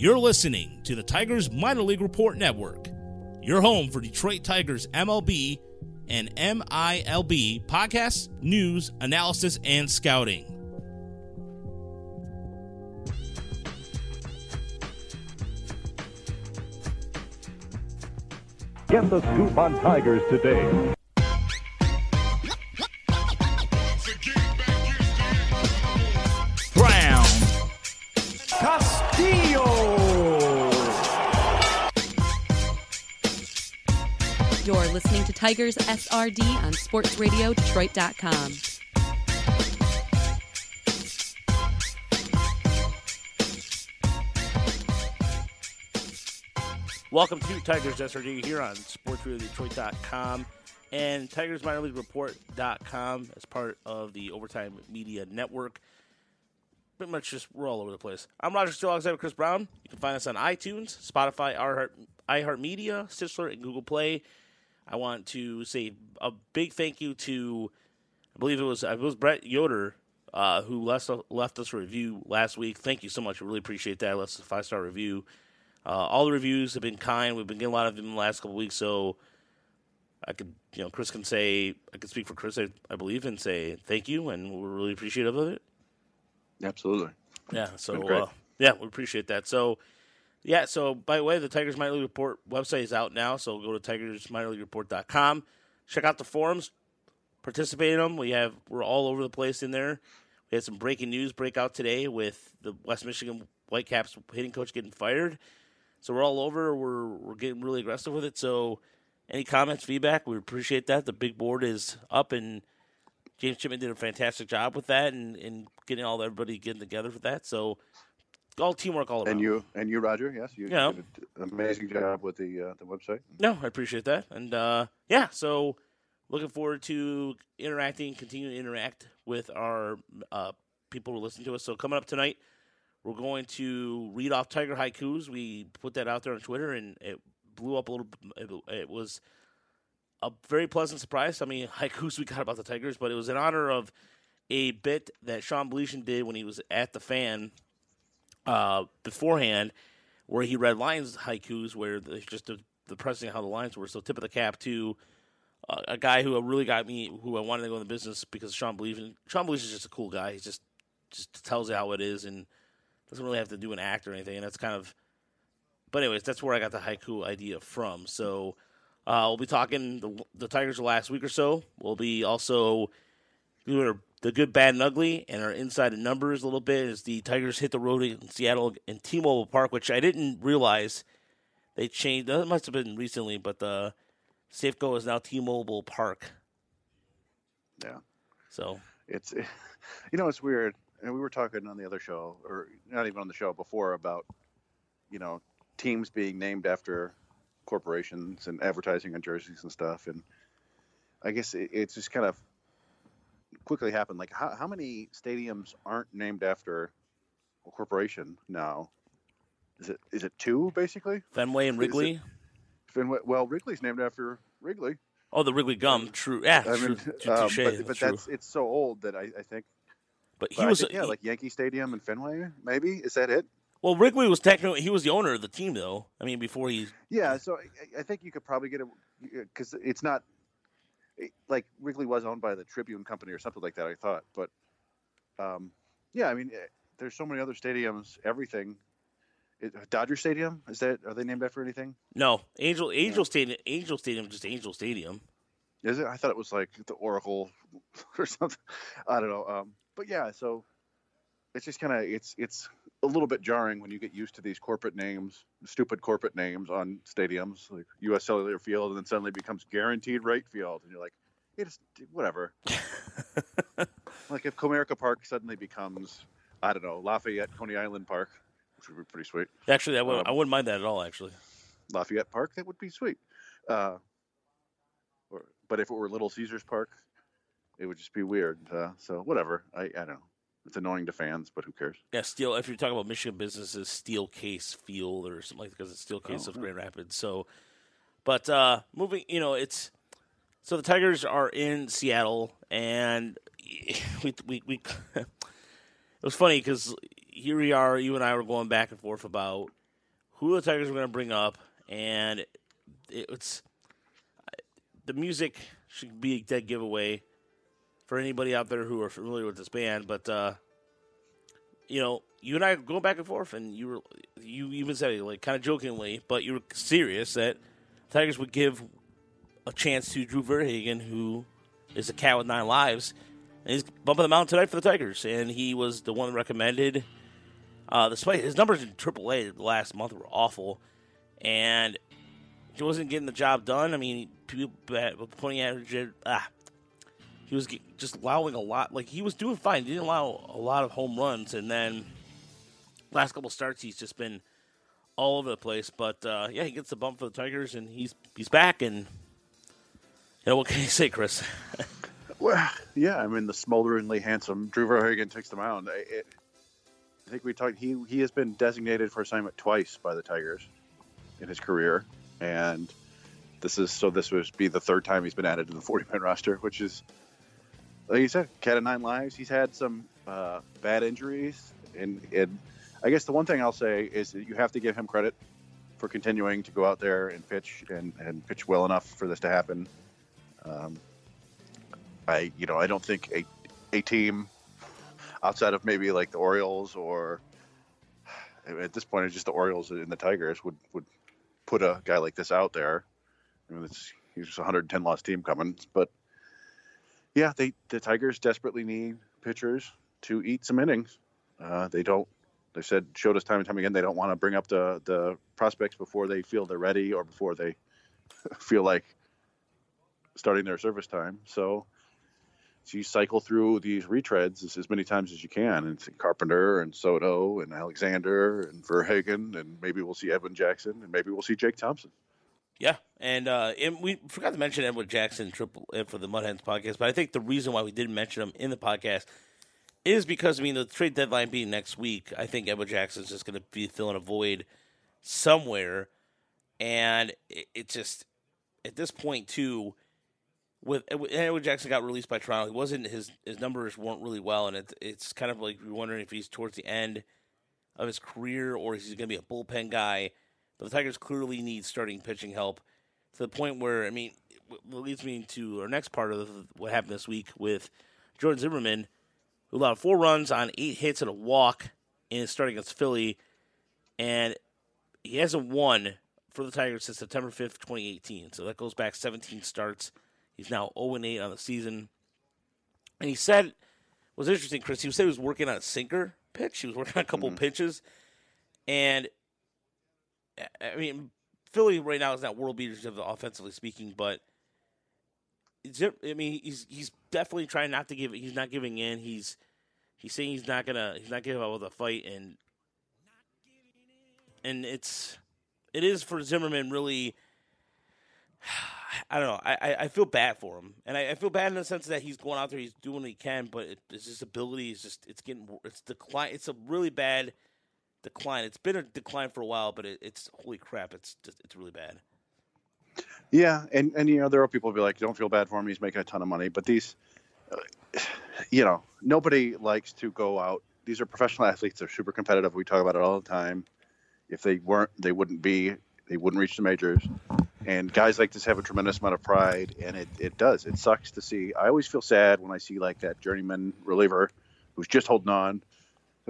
You're listening to the Tigers Minor League Report Network, your home for Detroit Tigers MLB and MILB podcasts, news, analysis, and scouting. Get the scoop on Tigers today. Listening to Tigers SRD on SportsRadioDetroit.com. Welcome to Tigers SRD here on SportsRadioDetroit.com and TigersMinorLeagueReport.com as part of the Overtime Media Network. Pretty much just we're all over the place. I'm Roger Steele alongside Chris Brown. You can find us on iTunes, Spotify, iHeart, iHeartMedia, Stitcher, and Google Play. I want to say a big thank you to, I believe it was it was Brett Yoder uh, who left left us a review last week. Thank you so much. I really appreciate that. Left us a five star review. Uh, all the reviews have been kind. We've been getting a lot of them in the last couple weeks, so I could, you know, Chris can say, I could speak for Chris, I, I believe, and say thank you, and we're really appreciative of it. Absolutely. Yeah, so uh, yeah, we appreciate that. So yeah, so by the way, the Tigers Minor League Report website is out now, so go to tigersminorleaguereport.com. Check out the forums, participate in them. We have we're all over the place in there. We had some breaking news break out today with the West Michigan Whitecaps hitting coach getting fired. So we're all over. We're we're getting really aggressive with it. So any comments, feedback, we appreciate that. The big board is up, and James Chipman did a fantastic job with that, and, and getting all everybody getting together for that. So all teamwork all around. And you, and you, Roger. Yes, you Yeah. did an amazing job with the uh, the website. No, I appreciate that, and uh, yeah, so looking forward to interacting, continuing to interact with our uh, people who listen to us. So coming up tonight, we're going to read off Tiger haikus. We put that out there on Twitter, and it blew up a little. It, it was a very pleasant surprise. How many haikus we got about the Tigers, but it was in honor of a bit that Sean Bleason did when he was at the fan uh, beforehand, where he read lines haikus, where the, just the, depressing how the lines were. So tip of the cap to uh, a guy who really got me, who I wanted to go in the business because Sean Bleason. Sean believes is just a cool guy. He just just tells you how it is and doesn't really have to do an act or anything. And that's kind of. But anyways, that's where I got the haiku idea from. So uh, we'll be talking the, the Tigers the last week or so. We'll be also the good, bad, and ugly, and our inside and numbers a little bit as the Tigers hit the road in Seattle in T-Mobile Park, which I didn't realize they changed. That must have been recently, but the Safeco is now T-Mobile Park. Yeah. So It's, you know, it's weird. And we were talking on the other show, or not even on the show before, about you know teams being named after corporations and advertising on jerseys and stuff. And I guess it, it's just kind of quickly happened. Like, how, how many stadiums aren't named after a corporation now? Is it is it two basically? Fenway and Is it- Wrigley. Fenway, well, Wrigley's named after Wrigley. Oh, the Wrigley gum. True. Yeah. I true. mean, True- um, touche, but, but true. that's it's so old that I, I think. But he but was think, yeah, he- like Yankee Stadium and Fenway. Maybe is that it? well. Wrigley was technically he was the owner of the team, though. I mean, before he Yeah. So I, I think you could probably get a because it's not it- like Wrigley was owned by the Tribune Company or something like that. I thought, but um, yeah, I mean, eh, there's so many other stadiums. Everything. It, Dodger Stadium is that? Are they named after anything? no Angel Angel Stadium Angel Stadium just Angel Stadium. Is it? I thought it was like the Oracle or something. I don't know. Um, but yeah, so it's just kind of it's it's a little bit jarring when you get used to these corporate names, stupid corporate names on stadiums like U.S. Cellular Field, and then suddenly becomes Guaranteed Rate Field, and you're like, it's whatever. like if Comerica Park suddenly becomes, I don't know, Lafayette Coney Island Park, which would be pretty sweet. Actually, I, would, Um, I wouldn't mind that at all. Actually, Lafayette Park, that would be sweet. Uh, or, but if it were Little Caesars Park, it would just be weird. Uh, so whatever. I, I don't know. It's annoying to fans, but who cares? yeah. Steel. If you're talking about Michigan businesses, Steelcase Field or something like that, because it's Steelcase Oh, of yeah. Grand Rapids. So, but uh moving, you know, it's so the Tigers are in Seattle, and we we we. it was funny because here we are. You and I were going back and forth about who the Tigers were going to bring up, and it, it's the music should be a dead giveaway for anybody out there who are familiar with this band. But uh, you know, you and I go back and forth, and you were you even said it like kind of jokingly, but you were serious that Tigers would give a chance to Drew VerHagen, who is a cat with nine lives, and he's bumping the mountain tonight for the Tigers, and he was the one recommended. Uh, despite his numbers in AAA last month were awful, and he wasn't getting the job done. I mean, people pointing at ah, he was just allowing a lot. Like he was doing fine. He didn't allow a lot of home runs, and then last couple starts he's just been all over the place. But uh, yeah, he gets the bump for the Tigers, and he's he's back. And you know what can you say, Chris? well, yeah, I mean the smolderingly handsome Drew VerHagen takes the mound. It, I think we talked. He he has been designated for assignment twice by the Tigers in his career, and this is so this would be the third time he's been added to the 40 man roster, which is like you said, cat of nine lives. He's had some uh, bad injuries, and, and I guess the one thing I'll say is that you have to give him credit for continuing to go out there and pitch and, and pitch well enough for this to happen. Um, I you know I don't think a a team outside of maybe like the Orioles or at this point it's just the Orioles and the Tigers would would put a guy like this out there. I mean, it's he's just a 110 loss team coming, but yeah, they the Tigers desperately need pitchers to eat some innings. Uh, they don't. They said showed us time and time again they don't want to bring up the the prospects before they feel they're ready or before they feel like starting their service time. So, so you cycle through these retreads as, as many times as you can. And it's Carpenter and Soto and Alexander and VerHagen and maybe we'll see Edwin Jackson and maybe we'll see Jake Thompson. Yeah, and, uh, and we forgot to mention Edwin Jackson triple for the Mudhens podcast, but I think the reason why we didn't mention him in the podcast is because I mean the trade deadline being next week. I think Edwin Jackson is just going to be filling a void somewhere, and it, it, just at this point too. With Edwin Jackson got released by Toronto, he wasn't his his numbers weren't really well, and it, it's kind of like you're wondering if he's towards the end of his career or is he going to be a bullpen guy but the Tigers clearly need starting pitching help to the point where, I mean, it leads me to our next part of what happened this week with Jordan Zimmermann, who allowed four runs on eight hits and a walk in his start against Philly. And he hasn't won for the Tigers since September 5th, 2018. So that goes back 17 starts. He's now 0 8 on the season. And he said, was interesting, Chris. He said he was working on a sinker pitch. He was working on a couple mm-hmm. pitches. And I mean, Philly right now is not world beaters offensively speaking, but I mean, he's he's definitely trying not to give. He's not giving in. He's he's saying he's not gonna he's not giving up with a fight, and and it's it is for Zimmermann really. I don't know. I, I feel bad for him, and I, I, feel bad in the sense that he's going out there, he's doing what he can, but it, his ability is just it's getting it's decline. It's a really bad decline. It's been a decline for a while, but it, it's holy crap, it's just, it's really bad. Yeah, and and you know there are people who be like, don't feel bad for him. He's making a ton of money, but these, uh, you know, nobody likes to go out. These are professional athletes. They're super competitive. We talk about it all the time. If they weren't, they wouldn't be. They wouldn't reach the majors. And guys like this have a tremendous amount of pride, and it, it does. It sucks to see. I always feel sad when I see like that journeyman reliever who's just holding on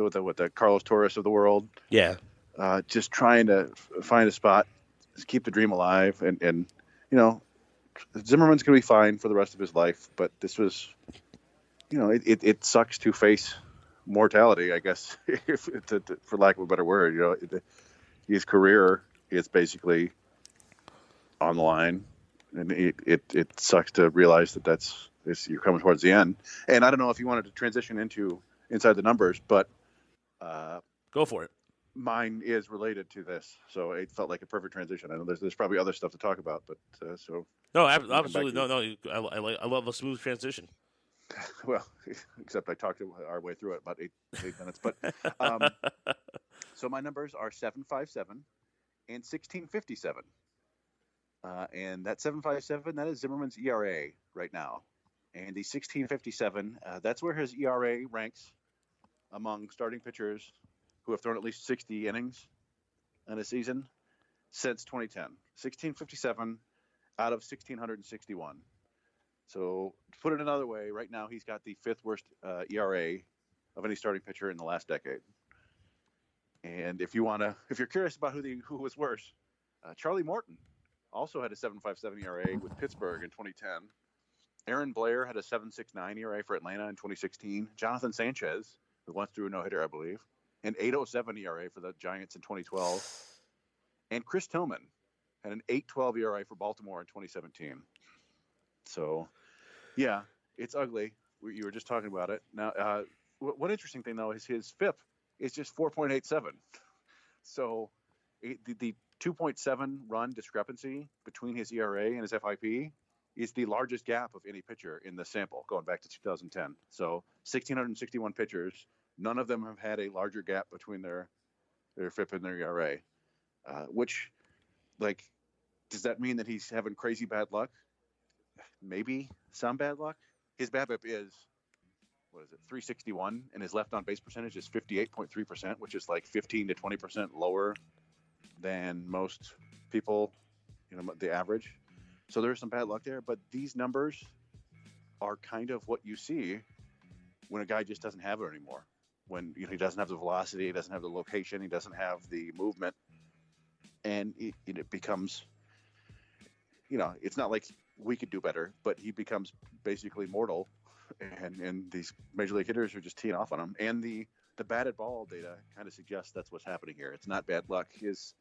with the with the Carlos Torres of the world. Yeah, uh, just trying to find a spot, keep the dream alive, and and you know, Zimmermann's gonna be fine for the rest of his life. But this was, you know, it, it, it sucks to face mortality, I guess, if, to, to, for lack of a better word. You know, it, his career is basically on the line, and it, it, it sucks to realize that that's you're coming towards the end. And I don't know if you wanted to transition into inside the numbers, but uh, Go for it. Mine is related to this, so it felt like a perfect transition. I know there's there's probably other stuff to talk about, but uh, so no, absolutely no, no. I, I, I love a smooth transition. well, except I talked our way through it about eight eight minutes. But um, so my numbers are seven five seven and sixteen fifty seven, uh, and that seven five seven that is Zimmermann's ERA right now, and the sixteen fifty seven uh, that's where his ERA ranks among starting pitchers who have thrown at least 60 innings in a season since 2010. 1657 out of 1661. So to put it another way, right now he's got the fifth worst uh, ERA of any starting pitcher in the last decade. And if you want to, if you're curious about who the who was worse, uh, Charlie Morton also had a 7.57 ERA with Pittsburgh in 2010. Aaron Blair had a 7.69 ERA for Atlanta in 2016. Jonathan Sanchez, who went through a no hitter, I believe, an 8.07 ERA for the Giants in 2012. And Chris Tillman had an 8.12 ERA for Baltimore in 2017. So, yeah, it's ugly. You were just talking about it. Now, uh, one interesting thing though is his FIP is just 4.87. So, it, the, the 2.7 run discrepancy between his ERA and his FIP is the largest gap of any pitcher in the sample going back to 2010. So 1,661 pitchers, none of them have had a larger gap between their their FIP and their ERA. Uh, which, like, does that mean that he's having crazy bad luck? Maybe some bad luck. His BABIP is what is it, 361, and his left on base percentage is 58.3%, which is like 15 to 20% lower than most people, you know, the average. So there's some bad luck there, but these numbers are kind of what you see when a guy just doesn't have it anymore. When you know, he doesn't have the velocity, he doesn't have the location, he doesn't have the movement, and it, it becomes, you know, it's not like we could do better, but he becomes basically mortal, and and these major league hitters are just teeing off on him, and the the batted ball data kind of suggests that's what's happening here. It's not bad luck. His,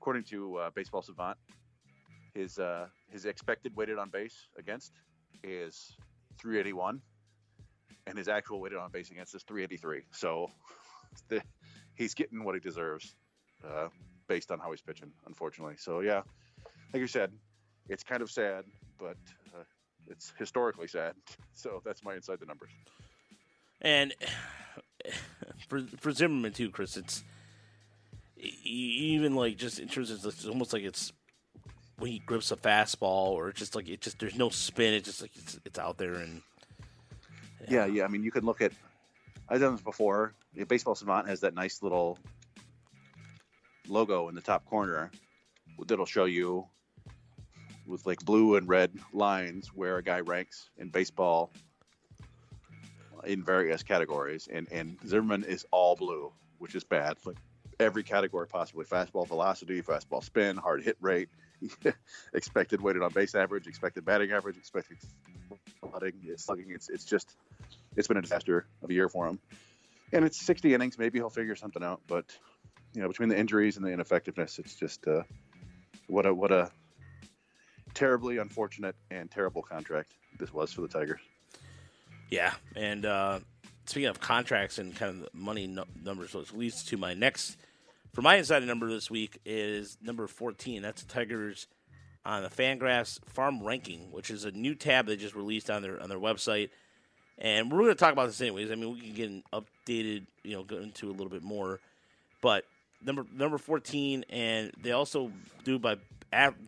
according to uh, Baseball Savant, his uh, his expected weighted on base against is 381, and his actual weighted on base against is 383. So the, he's getting what he deserves uh, based on how he's pitching, unfortunately. So yeah, like you said, it's kind of sad, but uh, it's historically sad. So that's my inside the numbers. And for for Zimmermann too, Chris, it's even like just in terms of it's almost like it's when he grips a fastball or it's just like it just there's no spin. It's just like it's, it's out there and Yeah, yeah. I mean, you can look at. I've done this before. Baseball Savant has that nice little logo in the top corner that'll show you with like blue and red lines where a guy ranks in baseball in various categories, and and Zimmermann is all blue, which is bad. Like every category possibly: fastball velocity, fastball spin, hard hit rate, expected weighted on base average, expected batting average, expected slugging. It's. It's it's just it's been a disaster of a year for him. And it's 60 innings. Maybe he'll figure something out. But you know, between the injuries and the ineffectiveness, it's just uh, what a what a terribly unfortunate and terrible contract this was for the Tigers. Yeah, and uh, speaking of contracts and kind of money nu- numbers, which leads to my next for my insider number this week is number fourteen. That's the Tigers on the Fangraphs Farm Ranking, which is a new tab they just released on their on their website. And we're going to talk about this anyways. I mean, we can get an updated, you know, go into a little bit more. But number number fourteen, and they also do by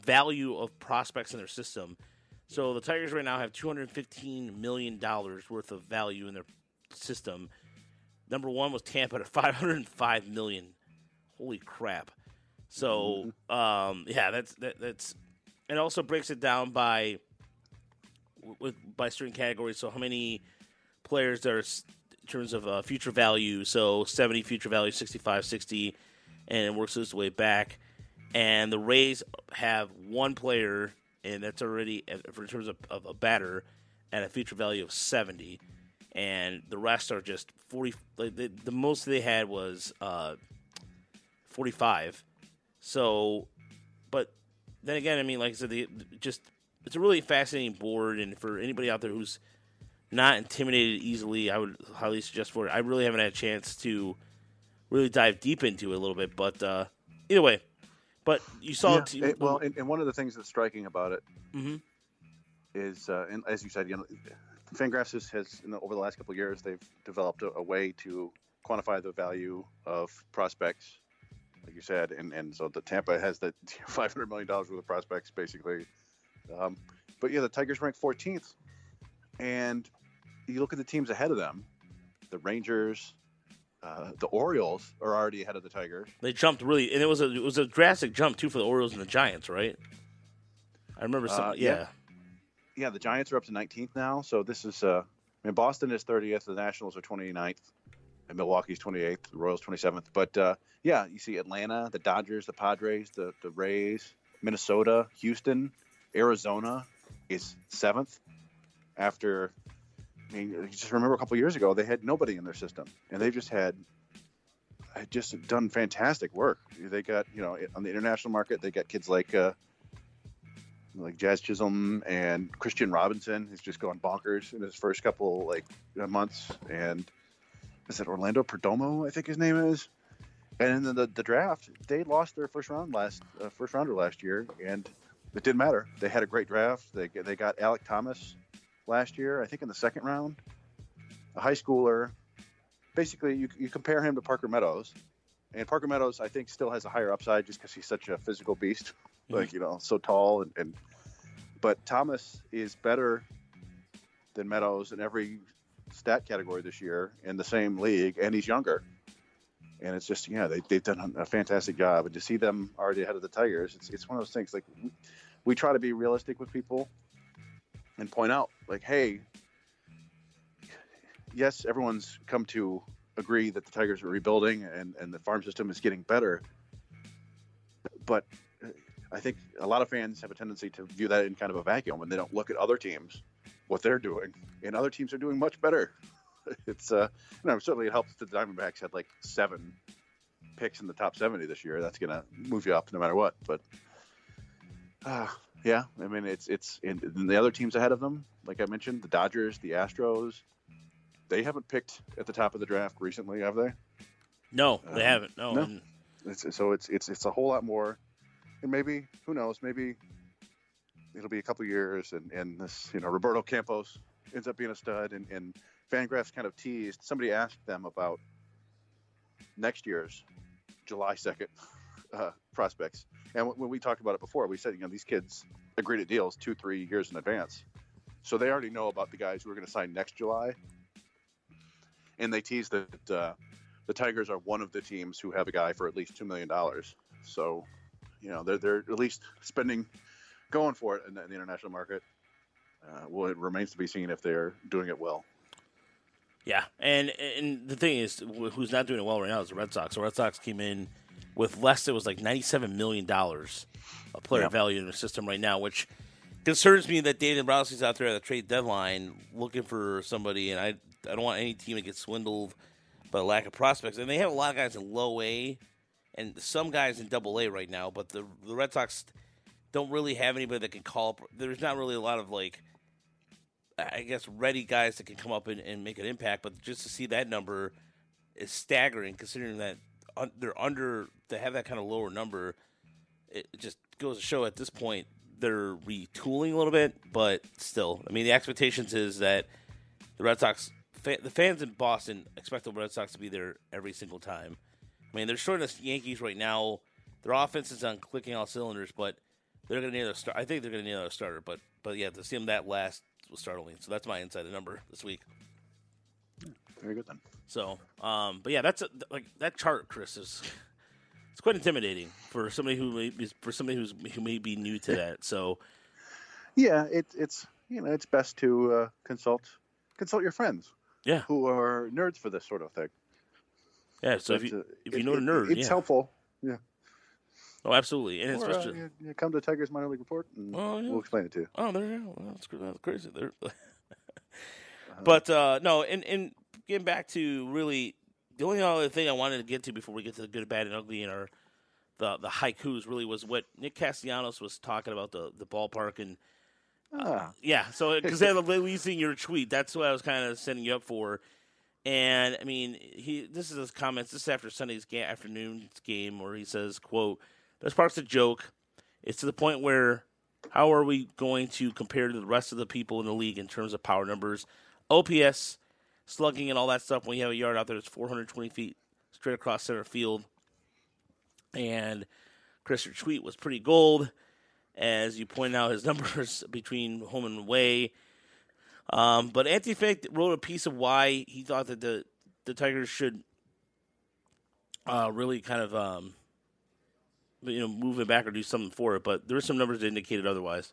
value of prospects in their system. So the Tigers right now have two hundred fifteen million dollars worth of value in their system. Number one was Tampa at five hundred five million. Holy crap! So um, yeah, that's that, that's it. Also breaks it down by with by certain categories. So how many players there are in terms of uh, future value? So seventy future value, 65, 60, and it works its way back. And the Rays have one player, and that's already uh, for in terms of, of a batter, at a future value of seventy, and the rest are just forty. Like the, most they had was uh, forty-five. So, but then again, I mean, like I said, the, just it's a really fascinating board, and for anybody out there who's not intimidated easily, I would highly suggest for it. I really haven't had a chance to really dive deep into it a little bit, but uh, either way. But you saw, Yeah, it- well, and, and one of the things that's striking about it Mhm. is, uh, and as you said, you know, Fangraphs has, has know, over the last couple of years, they've developed a, a way to quantify the value of prospects, like you said, and, and so the Tampa has the 500 million dollars worth of prospects, basically. Um, but yeah, the Tigers rank 14th, and you look at the teams ahead of them, the Rangers, uh, the Orioles are already ahead of the Tigers. They jumped really, and it was a it was a drastic jump too for the Orioles and the Giants, right? I remember some. Uh, yeah. yeah. Yeah, the Giants are up to 19th now. So this is, uh, I mean, Boston is 30th. The Nationals are 29th. And Milwaukee's 28th. The Royals 27th. But uh, yeah, you see Atlanta, the Dodgers, the Padres, the, the Rays, Minnesota, Houston, Arizona is seventh. After, I mean, just remember a couple years ago, they had nobody in their system. And they've just had, just done fantastic work. They got, you know, on the international market, they got kids like, uh, like Jazz Chisholm and Kristian Robinson, who's just gone bonkers in his first couple like months, and is it Orlando Perdomo? I think his name is. And then the, the draft, they lost their first round last uh, first rounder last year, and it didn't matter. They had a great draft. They they got Alek Thomas last year, I think in the second round, a high schooler. Basically, you you compare him to Parker Meadows, and Parker Meadows I think still has a higher upside just because he's such a physical beast, like you know, so tall and, and but Thomas is better than Meadows in every stat category this year in the same league, and he's younger. And it's just, yeah, they, they've done a fantastic job. And to see them already ahead of the Tigers, it's, it's one of those things like we, we try to be realistic with people and point out, like, hey, yes, everyone's come to agree that the Tigers are rebuilding and, and the farm system is getting better. But uh, I think a lot of fans have a tendency to view that in kind of a vacuum and they don't look at other teams, what they're doing, and other teams are doing much better. It's uh, you know, certainly it helps that the Diamondbacks had like seven picks in the top 70 this year. That's gonna move you up no matter what. But uh, yeah, I mean, it's it's in, the other teams ahead of them, like I mentioned, the Dodgers, the Astros. They haven't picked at the top of the draft recently, have they? No, they Um, haven't. No. no. It's, so it's it's it's a whole lot more, and maybe who knows? Maybe it'll be a couple years, and and this you know Roberto Campos ends up being a stud, and and Fangraphs kind of teased. Somebody asked them about next year's July second uh, prospects, and when- when we talked about it before, we said you know these kids agree to deals two three years in advance, so they already know about the guys who are going to sign next July, and they teased that. Uh, the Tigers are one of the teams who have a guy for at least two million dollars. So, you know, they're they're at least spending, going for it in the, in the international market. Uh, well, it remains to be seen if they're doing it well. Yeah, and and the thing is, who's not doing it well right now is the Red Sox. The Red Sox came in with less. It was like ninety-seven million dollars of player Yeah. value in the system right now, which concerns me that Dave Dombrowski's out there at the trade deadline looking for somebody, and I I don't want any team to get swindled by a lack of prospects. And they have a lot of guys in low A, and some guys in Double A right now. But the the Red Sox don't really have anybody that can call. up. There's not really a lot of like I guess ready guys that can come up and, and make an impact. But just to see that number is staggering, considering that un- they're under to have that kind of lower number. It just goes to show at this point they're retooling a little bit, but still, I mean, the expectations is that the Red Sox, fa- the fans in Boston expect the Red Sox to be there every single time. I mean, they're short of the Yankees right now. Their offense is on clicking all cylinders, but they're going to need a start. I think they're going to need another starter, but but yeah, to see them that last was startling. So that's my insider number this week. Very good then. So, um, but yeah, that's a, like that chart, Chris is. It's quite intimidating for somebody who may be, for somebody who's who may be new to that. So, Yeah, it, it's you know it's best to uh, consult consult your friends yeah, who are nerds for this sort of thing. yeah. So if you uh, if you know the it- nerd, it's yeah. helpful. Yeah. Oh, absolutely, and Or, uh, especially you, you come to Tigers minor league report, and Oh, yeah. we'll explain it to you. Oh, there you go. Well, That's, that's crazy. There. Uh-huh. but uh, no, and and getting back to really the only other thing I wanted to get to before we get to the good, bad, and ugly in our the the haikus really was what Nick Castellanos was talking about the the ballpark and Ah, yeah. So because they're releasing your tweet, that's what I was kind of setting you up for. And I mean, he this is his comments. This is after Sunday's ga- afternoon's game where he says, "quote This part's a joke. It's to the point where how are we going to compare to the rest of the people in the league in terms of power numbers, OPS, slugging, and all that stuff? When you have a yard out there that's 420 feet straight across center field, and Chris, your tweet was pretty gold." As you point out, his numbers between home and away. Um, but Anthony Fenech wrote a piece of why he thought that the the Tigers should uh, really kind of um, you know move it back or do something for it. But there were some numbers that indicated otherwise.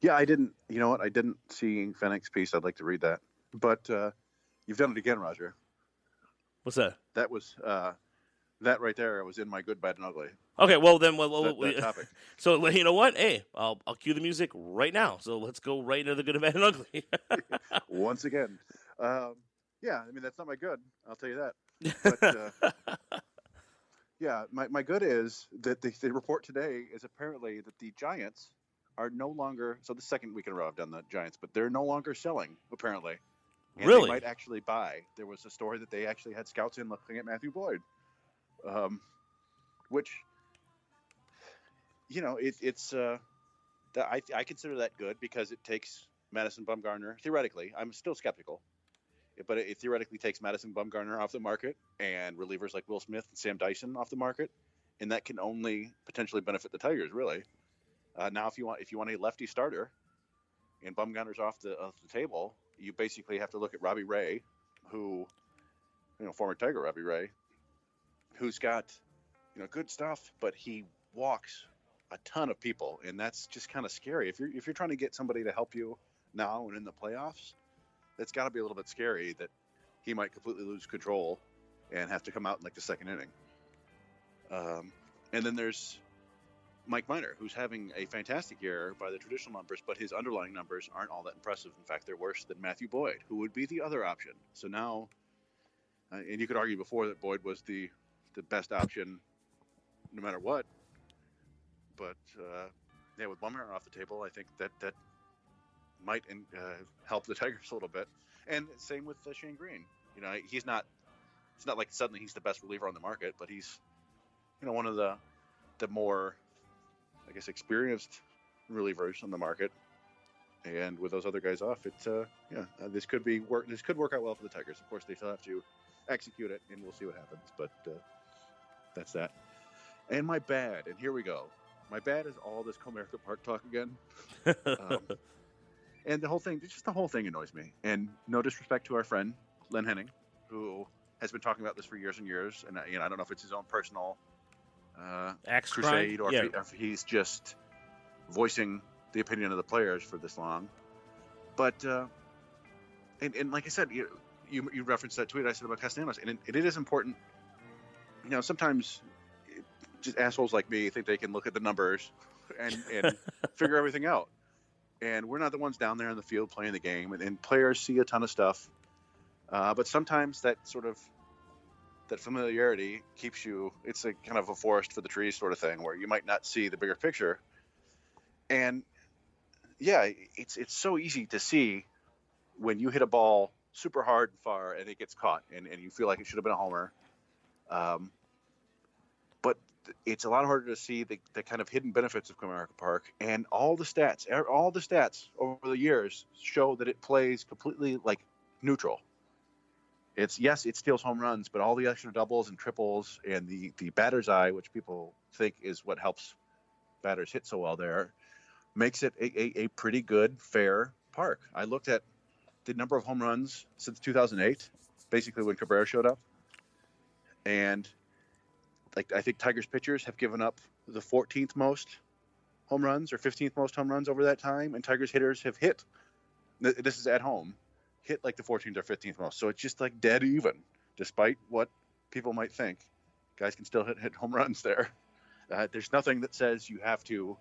Yeah, I didn't. You know what? I didn't see Fenech's piece. I'd like to read that. But uh, you've done it again, Roger. What's that? That was uh, that right there. I was in my good, bad, and ugly. Okay, well then, well, well, That, we- that topic. so you know what? Hey, I'll I'll cue the music right now. So let's go right into the good, bad, and ugly. Once again, um, yeah. I mean, that's not my good. I'll tell you that. But uh, yeah, my, my good is that the, the report today is apparently that the Giants are no longer. So the second week in a row I've done the Giants, but they're no longer selling apparently. And Really? They might actually buy. There was a story that they actually had scouts in looking at Matthew Boyd, um, which you know it, it's. Uh, that I, I consider that good because it takes Madison Bumgarner theoretically. I'm still skeptical, but it, theoretically takes Madison Bumgarner off the market and relievers like Will Smith and Sam Dyson off the market, and that can only potentially benefit the Tigers. Really. Uh, now, if you want if you want a lefty starter, and Bumgarner's off the off the table, you basically have to look at Robbie Ray, who, you know, former Tiger Robbie Ray, who's got, you know, good stuff, but he walks a ton of people, and that's just kind of scary. If you're if you're trying to get somebody to help you now and in the playoffs, that's got to be a little bit scary that he might completely lose control and have to come out in like the second inning. Um, and then there's Mike Minor, who's having a fantastic year by the traditional numbers, but his underlying numbers aren't all that impressive. In fact, they're worse than Matthew Boyd, who would be the other option. So now, uh, and you could argue before that Boyd was the the best option, no matter what. But uh, yeah, with Bumgarner off the table, I think that that might uh, help the Tigers a little bit. And same with uh, Shane Greene. You know, he's not. It's not like suddenly he's the best reliever on the market, but he's, you know, one of the the more, I guess, experienced relievers on the market. And with those other guys off, it uh, yeah, uh, this could be work. This could work out well for the Tigers. Of course, they still have to execute it, and we'll see what happens. But uh, that's that. And my bad, and here we go. My bad is all this Comerica Park talk again. Um, and the whole thing, just the whole thing annoys me. And no disrespect to our friend Lynn Henning, who has been talking about this for years and years. And you know, I don't know if it's his own personal uh, Axe crusade grind? or, yeah. if, he- or if he's just voicing the opinion of the players for this long. But uh, and, and like I said, you, you you referenced that tweet I said about Castellanos, and it, it is important. You know, sometimes it- just assholes like me think they can look at the numbers and and figure everything out. And we're not the ones down there in the field playing the game, and, and players see a ton of stuff. Uh, but sometimes that sort of that familiarity keeps you it's a kind of a forest for the trees sort of thing where you might not see the bigger picture and yeah it's it's so easy to see when you hit a ball super hard and far and it gets caught and, and you feel like it should have been a homer um, but it's a lot harder to see the, the kind of hidden benefits of Comerica Park and all the stats all the stats over the years show that it plays completely like neutral it's yes, it steals home runs, but all the extra doubles and triples and the the batter's eye, which people think is what helps batters hit so well there, makes it a, a, a pretty good, fair park. I looked at the number of home runs since 2008, basically when Cabrera showed up, and like I think Tigers pitchers have given up the 14th most home runs or 15th most home runs over that time, and Tigers hitters have hit. This is at home hit like the 14th or 15th most. So it's just like dead even, despite what people might think. Guys can still hit, hit home runs there. Uh, there's nothing that says you have to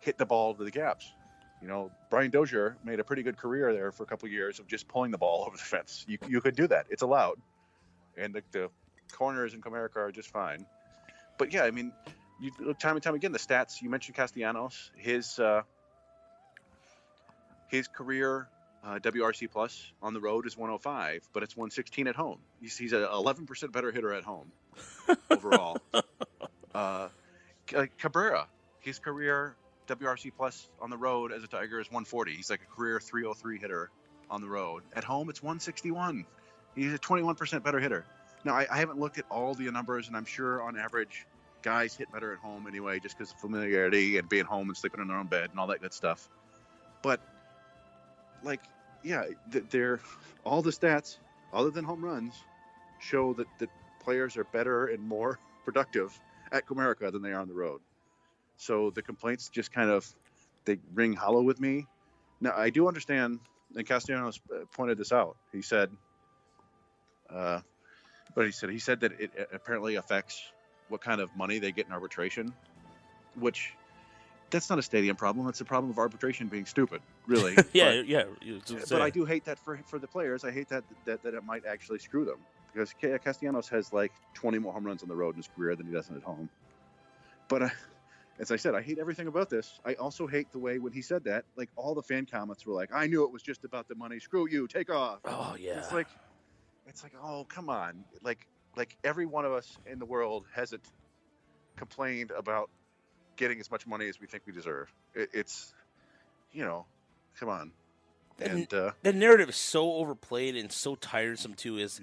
hit the ball to the gaps. You know, Brian Dozier made a pretty good career there for a couple of years of just pulling the ball over the fence. You, you could do that. It's allowed. And the, the corners in Comerica are just fine. But yeah, I mean, you look time and time again, the stats, you mentioned Castellanos, his, uh, his career uh, WRC plus on the road is 105, but it's 116 at home. He's, he's an 11% better hitter at home overall. uh, Cabrera, his career WRC plus on the road as a Tiger is 140. He's like a career 303 hitter on the road. At home, it's 161. He's a 21% better hitter. Now, I, I haven't looked at all the numbers, and I'm sure on average, guys hit better at home anyway, just because of familiarity and being home and sleeping in their own bed and all that good stuff. But like yeah th- they're all the stats other than home runs show that that players are better and more productive at Comerica than they are on the road. So the complaints just kind of they ring hollow with me. Now I do understand, and Castellanos uh, pointed this out. He said, uh, but he said he said that it apparently affects what kind of money they get in arbitration, which that's not a stadium problem. That's a problem of arbitration being stupid, really. yeah, but, yeah. But I do hate that for for the players. I hate that that, that it might actually screw them because Castellanos has like 20 more home runs on the road in his career than he does at home. But uh, as I said, I hate everything about this. I also hate the way when he said that, like all the fan comments were like, "I knew it was just about the money. Screw you. Take off." Oh yeah. It's like, it's like, oh come on, like like every one of us in the world hasn't complained about getting as much money as we think we deserve. It, it's, you know, come on. And uh, the narrative is so overplayed and so tiresome too. Is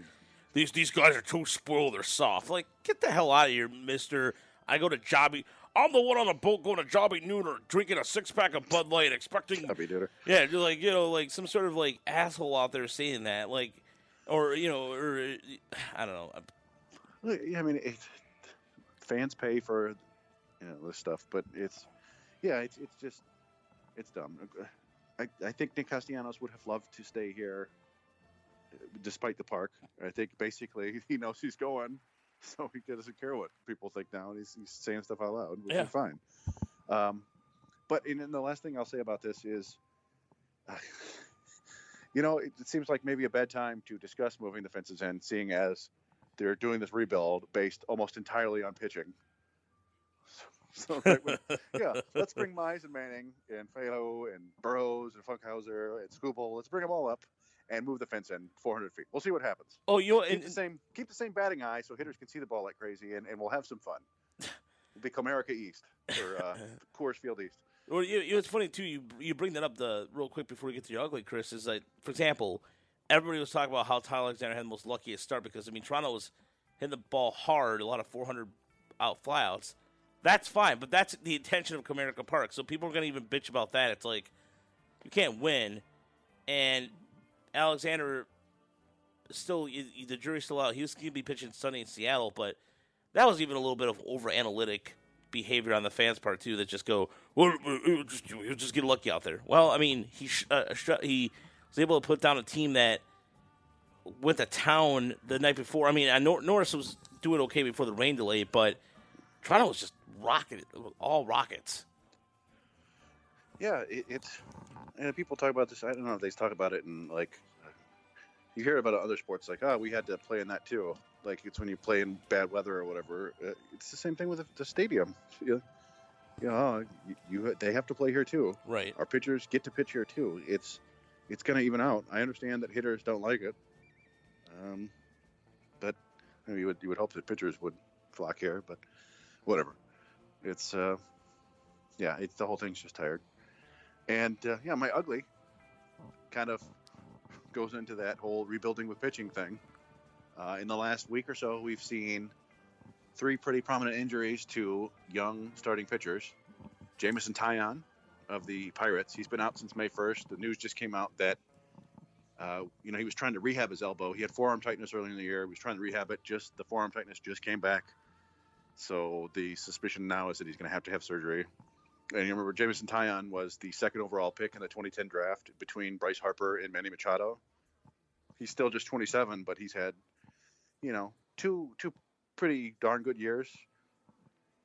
these these guys are too spoiled or soft? Like, get the hell out of here, Mister. I go to Jobbie. I'm the one on the boat going to Jobbie Nooner, drinking a six pack of Bud Light, expecting. Jobbie Nooner. Yeah, like you know, like some sort of like asshole out there saying that, like, or you know, or I don't know. I mean, it, fans pay for you know this stuff, but it's yeah, it's it's just it's dumb. I, I think Nick Castellanos would have loved to stay here, despite the park. I think basically he knows he's going, so he doesn't care what people think now, and he's, he's saying stuff out loud, which Yeah. is fine. Um, but and then the last thing I'll say about this is, you know, it, it seems like maybe a bad time to discuss moving the fences in, seeing as they're doing this rebuild based almost entirely on pitching. So, right when- yeah, let's bring Mize and Manning and Faedo and Burrows and Funkhouser and Skubal. Let's bring them all up and move the fence in 400 feet. We'll see what happens. Oh, you know, Keep and, the same, keep the same batting eye so hitters can see the ball like crazy, and, and we'll have some fun. It'll be Comerica East or uh, Coors Field East. You, you, it's funny too. You you bring that up the real quick before we get to your ugly, Chris. Is like, for example, everybody was talking about how Tyler Alexander had the most luckiest start because I mean Toronto was hitting the ball hard, a lot of 400 out flyouts. That's fine, but that's the intention of Comerica Park. So people are going to even bitch about that. It's like you can't win, and Alexander still the jury's still out. He was going to be pitching Sunday in Seattle, but that was even a little bit of over analytic behavior on the fans' part too. That just go, well, uh, just, just get lucky out there. Well, I mean, he uh, he was able to put down a team that went to town the night before. I mean, I Nor- Norris was doing okay before the rain delay, but Toronto was just rocketed, all rockets. Yeah, it, it's and people talk about this. I don't know if they talk about it in like you hear about other sports like oh we had to play in that too. Like it's when you play in bad weather or whatever. Uh, It's the same thing with the, stadium. Know, you, you they have to play here too. Right. Our pitchers get to pitch here too. It's it's going to even out. I understand that hitters don't like it, um, but you, know, you would you would hope that pitchers would flock here. But whatever. It's uh, yeah, it's the whole thing's just tired. And uh, yeah, my ugly kind of goes into that whole rebuilding with pitching thing. Uh, in the last week or so, we've seen three pretty prominent injuries to young starting pitchers. Jameson Taillon of the Pirates, he's been out since May 1st. The news just came out that uh, you know he was trying to rehab his elbow. He had forearm tightness early in the year. He was trying to rehab it. Just the forearm tightness just came back. So the suspicion now is that he's going to have to have surgery. And you remember Jameson Taillon was the second overall pick in the 2010 draft between Bryce Harper and Manny Machado. He's still just 27, but he's had, you know, two two pretty darn good years.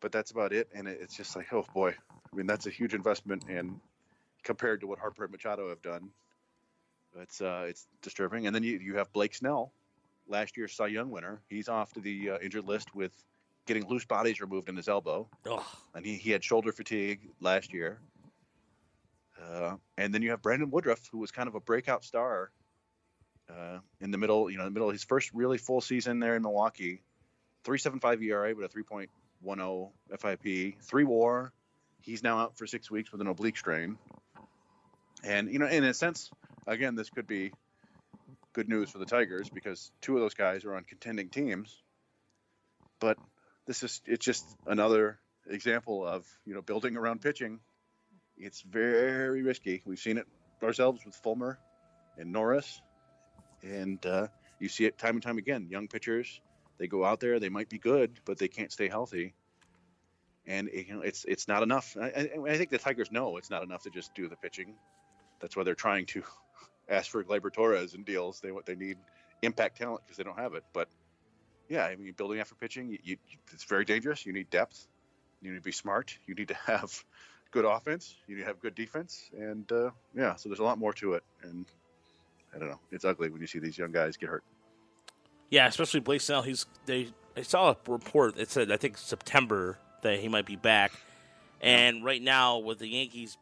But that's about it. And it's just like, oh boy, I mean, that's a huge investment, and compared to what Harper and Machado have done, it's uh, it's disturbing. And then you you have Blake Snell, last year's Cy Young winner. He's off to the uh, injured list with getting loose bodies removed in his elbow Ugh. and he, he had shoulder fatigue last year. Uh, and then you have Brandon Woodruff, who was kind of a breakout star uh, in the middle, you know, in the middle of his first really full season there in Milwaukee. 3.75 ERA with a 3.10 FIP, three WAR. He's now out for six weeks with an oblique strain. And you know, in a sense, again, this could be good news for the Tigers because two of those guys are on contending teams. But this is it's just another example of you know building around pitching. It's very risky. We've seen it ourselves with Fulmer and Norris, and uh, you see it time and time again. Young pitchers they go out there, they might be good, but they can't stay healthy. And you know, it's it's not enough. I, I, I think the Tigers know it's not enough to just do the pitching. That's why they're trying to ask for Gleyber Torres and deals. They what they need impact talent because they don't have it. But yeah, I mean, building after pitching, you, you, it's very dangerous. You need depth. You need to be smart. You need to have good offense. You need to have good defense. And uh, yeah, so there's a lot more to it. And I don't know, it's ugly when you see these young guys get hurt. Yeah, especially Blake Snell. He's they. I saw a report that said I think September that he might be back, and right now with the Yankees,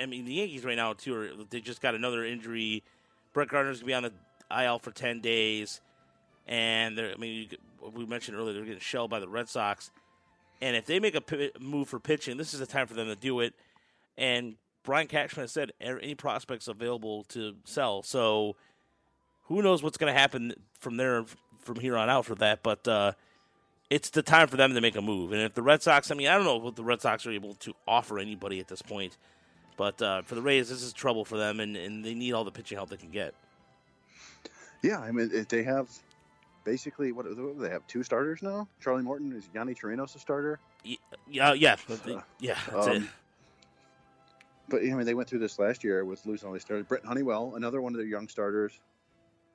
I mean the Yankees right now too are they just got another injury. Brett Gardner's gonna be on the IL for ten days, and they're, I mean you, we mentioned earlier they're getting shelled by the Red Sox, and if they make a p- move for pitching, this is the time for them to do it. And Brian Cashman has said any prospects available to sell, so who knows what's going to happen from there from here on out for that. But uh, it's the time for them to make a move. And if the Red Sox, I mean, I don't know what the Red Sox are able to offer anybody at this point. But uh, for the Rays, this is trouble for them, and, and they need all the pitching help they can get. Yeah, I mean, if they have basically what, they have? Two starters now. Charlie Morton is Yonny Chirinos a starter. Yeah, yeah, yeah. That's um, it. But I mean, they went through this last year with losing all these starters. Brent Honeywell, another one of their young starters,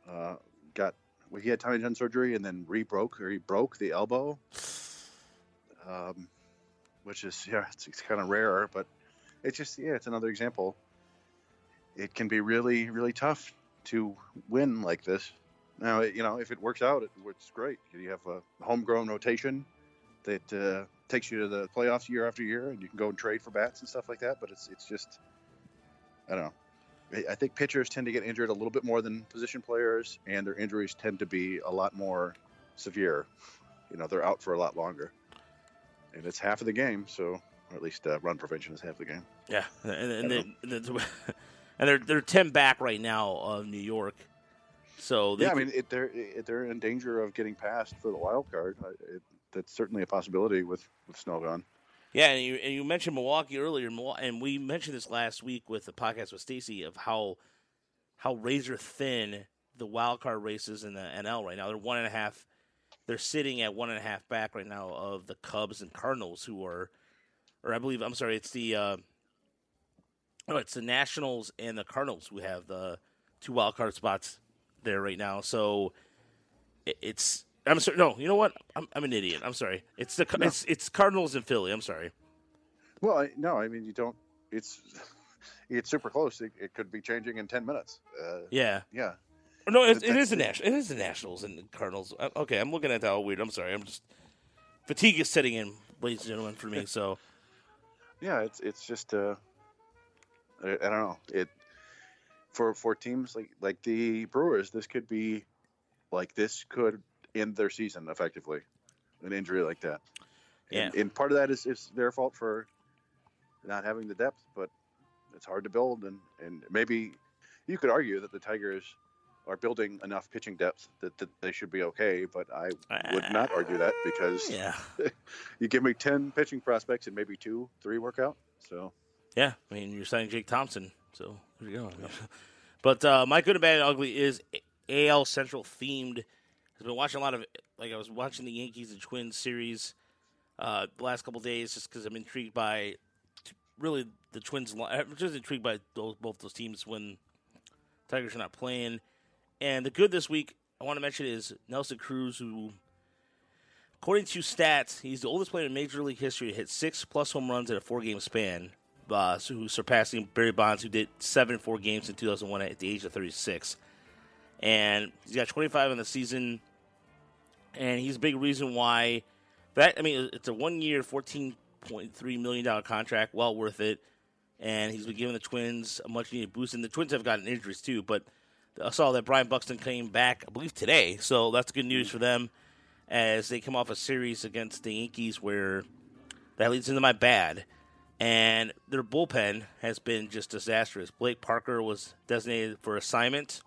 uh, got well, he had Tommy John surgery and then re-broke or he broke the elbow, um, which is yeah, it's, it's kind of rare, but it's just yeah, it's another example. It can be really really tough to win like this. Now you know if it works out, it, it's great. You have a homegrown rotation that uh, takes you to the playoffs year after year, and you can go and trade for bats and stuff like that. But it's it's just I don't know. I think pitchers tend to get injured a little bit more than position players, and their injuries tend to be a lot more severe. You know, they're out for a lot longer, and it's half of the game. So, or at least uh, run prevention is half the game. Yeah, and, and, they, and they're they're ten back right now of New York. So yeah, I mean, it, they're it, they're in danger of getting passed for the wild card. It, that's certainly a possibility with with Snell gone. Yeah, and you, and you mentioned Milwaukee earlier, and we mentioned this last week with the podcast with Stacy of how how razor thin the wild card races in the NL right now. They're one and a half. They're sitting at one and a half back right now of the Cubs and Cardinals, who are, or I believe I'm sorry, it's the uh, oh, it's the Nationals and the Cardinals who have the two wild card spots there right now. So it's I'm sorry. No, you know what? I'm, I'm an idiot. I'm sorry. It's the no. it's it's Cardinals and Philly. I'm sorry. Well, I, no, I mean you don't. It's it's super close. It, it could be changing in ten minutes. Uh, yeah. Yeah. No, it, it is the national. It is the Nationals and the Cardinals. Uh, okay, I'm looking at that all weird. I'm sorry. I'm just fatigue is setting in, ladies and gentlemen, for me. So. Yeah, it's it's just uh, I, I don't know it for for teams like like the Brewers. This could be like this could end their season effectively. An injury like that. Yeah. And, and part of that is, is their fault for not having the depth, but it's hard to build. And, and maybe you could argue that the Tigers are building enough pitching depth that, that they should be okay, but I would not argue that because yeah. you give me 10 pitching prospects and maybe two, three work out. So, yeah, I mean, you're signing Jake Thompson. So, there you go. but uh, my good and bad and ugly is AL Central themed I've been watching a lot of like I was watching the Yankees and Twins series uh, the last couple days just because I'm intrigued by really the Twins. I'm just intrigued by those, both those teams when Tigers are not playing. And the good this week I want to mention is Nelson Cruz, who, according to stats, he's the oldest player in Major League history to hit six plus home runs in a four game span. Uh, so surpassing Barry Bonds, who did seven four games in 2001 at the age of 36. And he's got 25 in the season and he's a big reason why that. I mean, it's a one-year, fourteen point three million dollar contract, well worth it. And he's been giving the Twins a much-needed boost, and the Twins have gotten injuries too. But I saw that Byron Buxton came back, I believe today, so that's good news for them as they come off a series against the Yankees where that leads into my bad. And their bullpen has been just disastrous. Blake Parker was designated for assignment.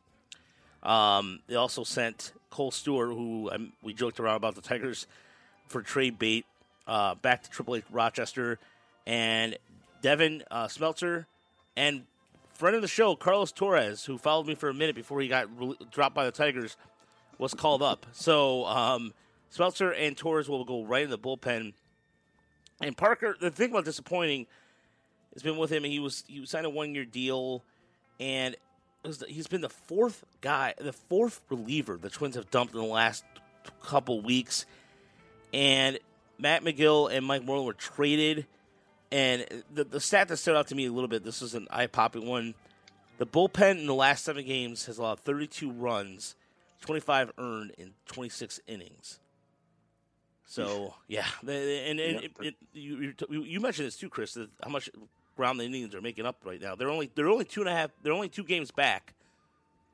Um, they also sent Kohl Stewart, who um, we joked around about the Tigers for trade bait, uh, back to Triple A Rochester, and Devin uh, Smeltzer, and friend of the show Carlos Torres, who followed me for a minute before he got re- dropped by the Tigers. was called up. So um, Smeltzer and Torres will go right in the bullpen. And Parker, the thing about disappointing has been with him. He was he signed a one year deal, and he's been the fourth guy, the fourth reliever the Twins have dumped in the last couple weeks. And Matt Magill and Mike Moreland were traded. And the, the stat that stood out to me a little bit, this is an eye popping one. The bullpen in the last seven games has allowed 32 runs, 25 earned in 26 innings. So yeah, and, and, Yeah, it, it, you you mentioned this too, Chris. How much ground the Indians are making up right now. They're only they're only two and a half. They're only two games back.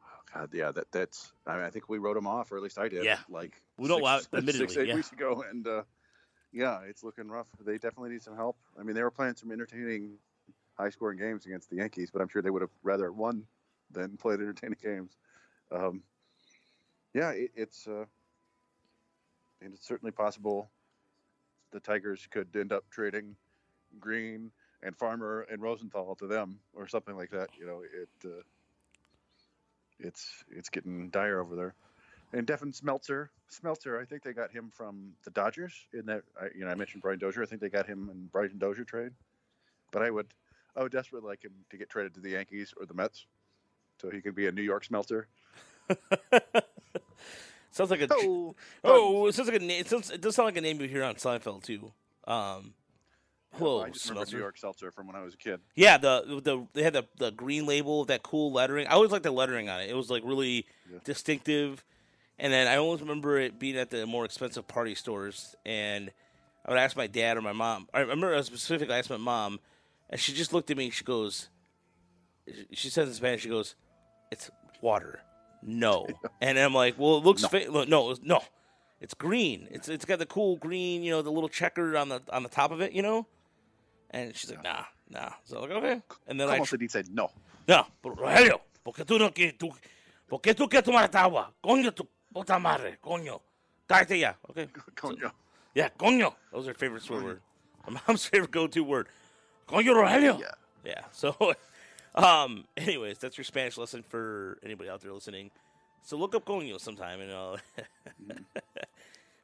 Oh, God, yeah, that that's. I, mean, I think we wrote them off, or at least I did. Yeah. like We don't six, admittedly, six eight yeah. weeks ago, and uh, yeah, it's looking rough. They definitely need some help. I mean, they were playing some entertaining, high-scoring games against the Yankees, but I'm sure they would have rather won than played entertaining games. Um, yeah, it, it's uh, and it's certainly possible the Tigers could end up trading Greene and Farmer and Rosenthal to them or something like that. You know, it. Uh, it's it's getting dire over there. And Devin Smeltzer, Smeltzer, I think they got him from the Dodgers. In that, I, you know, I mentioned Brian Dozier. I think they got him in Brian Dozier trade. But I would, I would desperately like him to get traded to the Yankees or the Mets, so he could be a New York Smelter. Sounds like a Oh, oh, it sounds like a name. It, sounds, it does sound like a name you hear on Seinfeld too. Um, hello, I just remember. New York Seltzer from when I was a kid. Yeah, the the they had the the green label, that cool lettering. I always liked the lettering on it. It was like really Yeah. distinctive. And then I always remember it being at the more expensive party stores, and I would ask my dad or my mom. I remember specifically I asked my mom, and she just looked at me. She goes, she says in Spanish, she goes, "It's water." No, and I'm like, "Well, it looks No. fa- no, no, it's green. It's it's got the cool green, you know, the little checker on the on the top of it, you know." And she's like, "Nah, nah." So I'm like, "Okay." And then I Como se dice no? no, pero Rogelio, ¿por qué tú no quieres, tú, ¿por qué tú quieres tomar esta agua? Coño, tu puta madre, coño. Cállate ya, okay? Coño. Yeah, coño. That was her favorite swear word. My mom's favorite go-to word. Coño, Rogelio. Yeah. Yeah. So, um, anyways, that's your Spanish lesson for anybody out there listening. So look up coño sometime, and uh,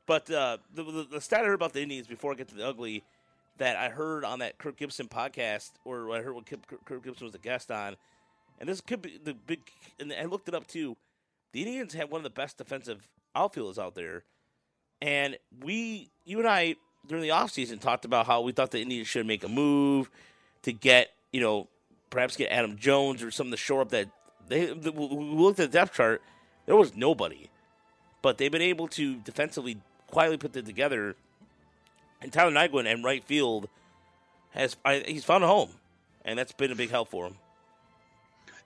but uh, the, the the stat I heard about the Indians before I get to the ugly that I heard on that Kirk Gibson podcast, or I heard what Kirk Gibson was a guest on, and this could be the big. And I looked it up too. The Indians have one of the best defensive outfielders out there, and we, you and I, during the offseason talked about how we thought the Indians should make a move to get, you know, perhaps get Adam Jones or something to shore up that. They we looked at the depth chart, there was nobody, but they've been able to defensively quietly put it together. And Tyler Naquin and right field has I, he's found a home, and that's been a big help for him.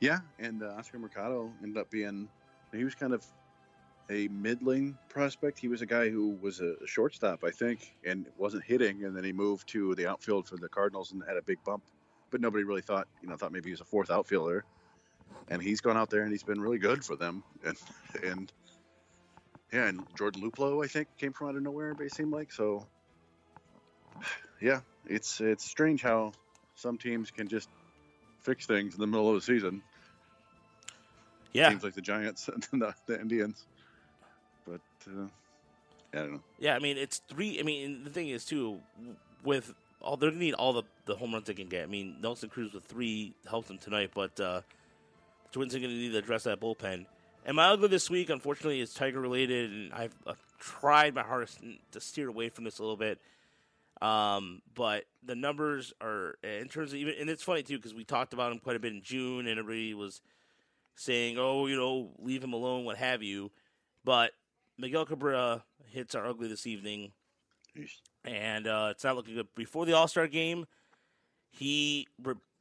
Yeah, and uh, Oscar Mercado ended up being he was kind of a middling prospect. He was a guy who was a shortstop, I think, and wasn't hitting, and then he moved to the outfield for the Cardinals and had a big bump. But nobody really thought, you know, thought maybe he was a fourth outfielder. And he's gone out there and he's been really good for them. And and yeah, and Jordan Luplow, I think, came from out of nowhere. It seemed like so. Yeah, it's it's strange how some teams can just fix things in the middle of the season. Yeah, Teams like the Giants and the, the Indians. But uh, I don't know. Yeah, I mean it's three. I mean the thing is too, with all they're gonna need all the, the home runs they can get. I mean Nelson Cruz with three helped them tonight, but uh, the Twins are gonna need to address that bullpen. And my ugly this week, unfortunately, is Tiger related, and I've, i tried my hardest to steer away from this a little bit. Um, but the numbers are in terms of even, and it's funny too because we talked about him quite a bit in June, and everybody was saying, "Oh, you know, leave him alone, what have you." But Miguel Cabrera hits are ugly this evening, and uh, it's not looking good. Before the All Star game, he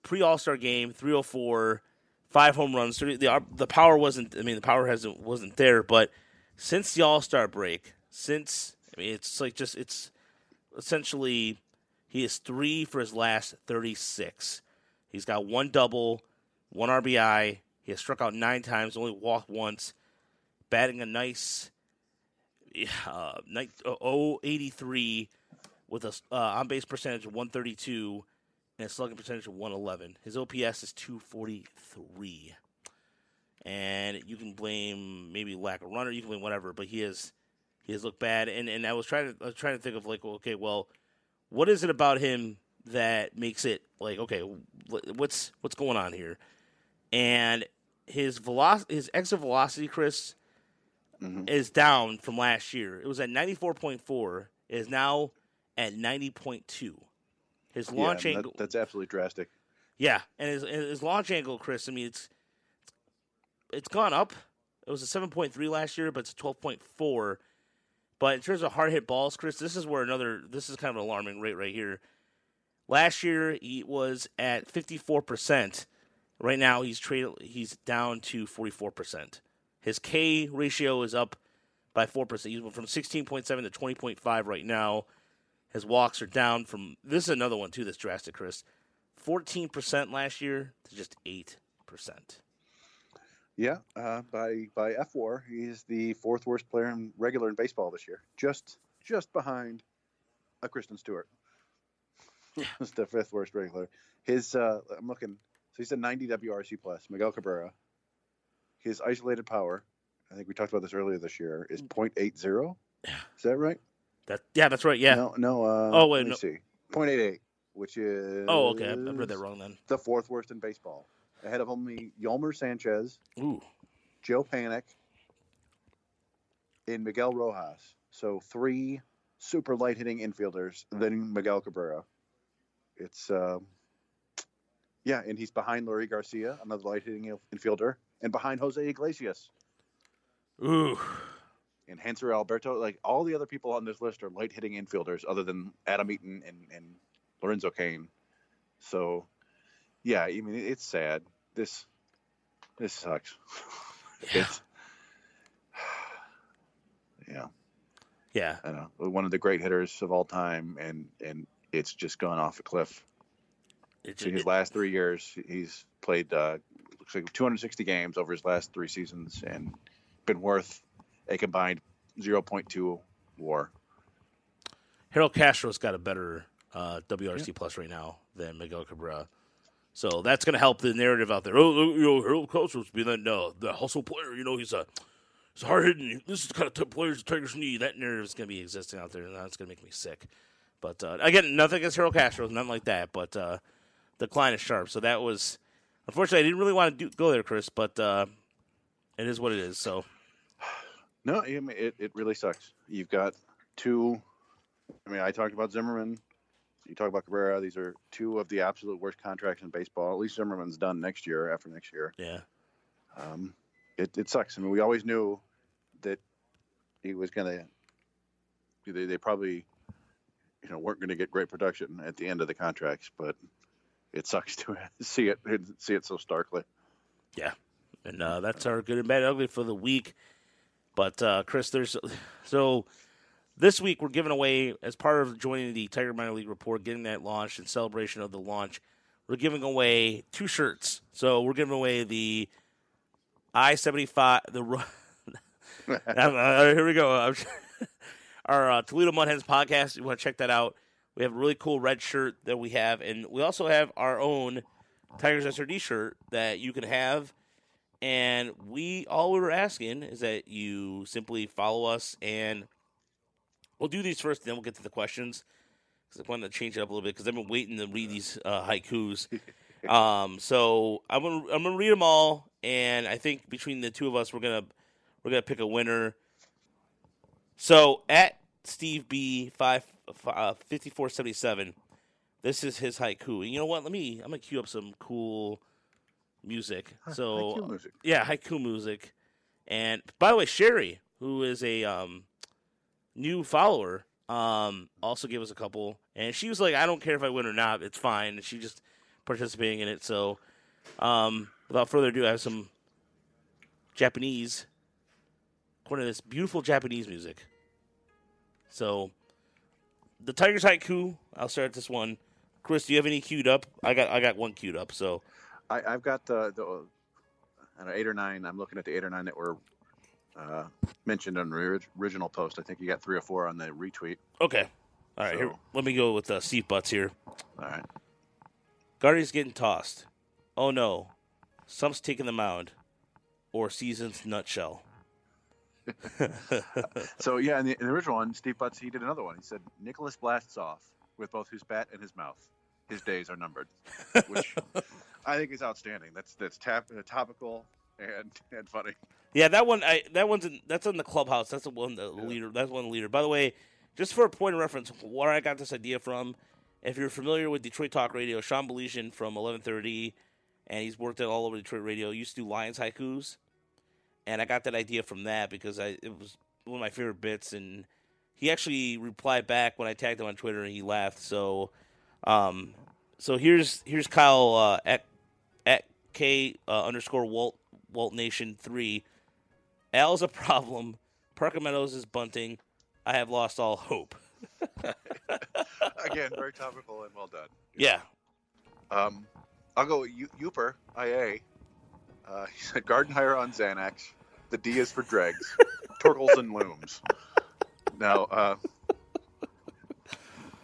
pre All Star game three hundred four, five home runs. So the the power wasn't. I mean, the power hasn't wasn't there. But since the All Star break, since I mean, it's like just it's essentially he is three for his last thirty six. He's got one double, one RBI. He has struck out nine times, only walked once, batting a nice uh, uh, 083 with a uh, on base percentage of 132 and a slugging percentage of 111. His OPS is 243. and you can blame maybe lack of runner, you can blame whatever, but he has he has looked bad. And and I was trying to I was trying to think of like, okay, well, what is it about him that makes it like okay, what's what's going on here? And his velocity, his exit velocity, Chris, mm-hmm. is down from last year. It was at ninety four point four. Is now at ninety point two. His launch yeah, angle. That, that's absolutely drastic. Yeah, and his, his launch angle, Chris. I mean, it's it's gone up. It was a seven point three last year, but it's twelve point four. But in terms of hard hit balls, Chris, this is where another this is kind of an alarming rate right here. Last year he was at fifty four percent. Right now he's traded he's down to forty four percent. His K ratio is up by four percent. He's from sixteen point seven to twenty point five right now. His walks are down from this is another one too that's drastic, Chris. Fourteen percent last year to just eight percent. Yeah, uh, by by fWAR, he's the fourth worst player in regular in baseball this year, just just behind a Kristen Stewart. It's the fifth worst regular. His uh, I'm looking. So he's a 90 WRC plus. Miguel Cabrera. His isolated power, I think we talked about this earlier this year, is Mm. .80. Is that right? That yeah, that's right. Yeah. No, no. Uh, Oh, wait, let me no. see. .88, which is oh, okay. I read that wrong then. The fourth worst in baseball, ahead of only Yolmer Sanchez, Ooh. Joe Panik, and Miguel Rojas. So three super light hitting infielders, then Miguel Cabrera. It's um, yeah, and he's behind Leury Garcia, another light hitting infielder, and behind Jose Iglesias Ooh. and Hanser Alberto. Like all the other people on this list are light hitting infielders, other than Adam Eaton and, and Lorenzo Cain. So yeah, I mean it's sad. This this sucks. Yeah. It's yeah. Yeah. I know one of the great hitters of all time, and and it's just gone off a cliff. It, So his last three years, he's played uh, looks like 260 games over his last three seasons, and been worth a combined 0.2 WAR. Harold Castro's got a better uh, WRC plus right now than Miguel Cabrera. So that's going to help the narrative out there. Oh, you know, Harold Castro's be that the hustle player. You know, he's a he's hard hitting. This is the kind of type players the Tigers need. That narrative is going to be existing out there, and that's going to make me sick. But uh, again, nothing against Harold Castro, nothing like that. But uh, the decline is sharp. So that was unfortunately I didn't really want to do, go there, Chris. But uh, it is what it is. So No, it, it really sucks. You've got two. I mean, I talked about Zimmermann. You talk about Cabrera. These are two of the absolute worst contracts in baseball. At least Zimmermann's done next year. After next year, yeah, um, it, it sucks. I mean, we always knew that he was going to. They, they probably, you know, weren't going to get great production at the end of the contracts, but it sucks to see it see it so starkly. Yeah, and uh, that's our good and bad ugly for the week. But uh, Chris, there's so this week we're giving away as part of joining the Tiger Minor League report, getting that launched in celebration of the launch. We're giving away two shirts. So we're giving away the I seventy five the. Ro- here we go. Our uh, Toledo Mud Hens podcast. You want to check that out? We have a really cool red shirt that we have, and we also have our own Tigers SRD shirt that you can have. And we all we were asking is that you simply follow us, and we'll do these first, then we'll get to the questions. Because I wanted to change it up a little bit because I've been waiting to read these uh, haikus. um, so I'm gonna I'm gonna read them all, and I think between the two of us, we're gonna we're gonna pick a winner. So at Steve B five uh, fifty four seventy seven, this is his haiku. And you know what? Let me. I'm gonna cue up some cool music. So Haiku music. yeah, haiku music. And by the way, Sherry, who is a um, new follower, um, also gave us a couple, and she was like, "I don't care if I win or not; it's fine." And she just participating in it. So, um, without further ado, I have some Japanese, according to this beautiful Japanese music. So, the Tigers haiku. I'll start this one. Chris, do you have any queued up? I got I got one queued up. So, I, I've got the, the know, eight or nine. I'm looking at the eight or nine that were uh, mentioned on the original post. I think you got three or four on the retweet. okay, all right. Here, let me go with uh, Steve Butts here. All right. Guardians getting tossed. Oh no, Stumpf's taking the mound. or season's nutshell? So yeah, in the, in the original one, Steve Butts he did another one. He said Nicholas blasts off with both his bat and his mouth. His days are numbered, which I think is outstanding. That's that's tap, uh, topical and and funny. Yeah, that one. I that one's in, that's in the clubhouse. That's the one the leader. That's one leader. By the way, just for a point of reference, where I got this idea from, if you're familiar with Detroit Talk Radio, Sean Baligian from 1130, and he's worked at all over Detroit Radio. Used to do Lions haikus, and I got that idea from that because I it was one of my favorite bits, and he actually replied back when I tagged him on Twitter, and he laughed. So, um, so here's here's Kyle uh, at at K uh, underscore Walt Walt Nation three. Al's a problem. Parker Meadows is bunting. I have lost all hope. Again, very topical and well done. Yeah. Um, I'll go with U- Uper IA. Uh, he said Gardenhire on Xanax. The D is for dregs, Torkelson looms. Now, uh,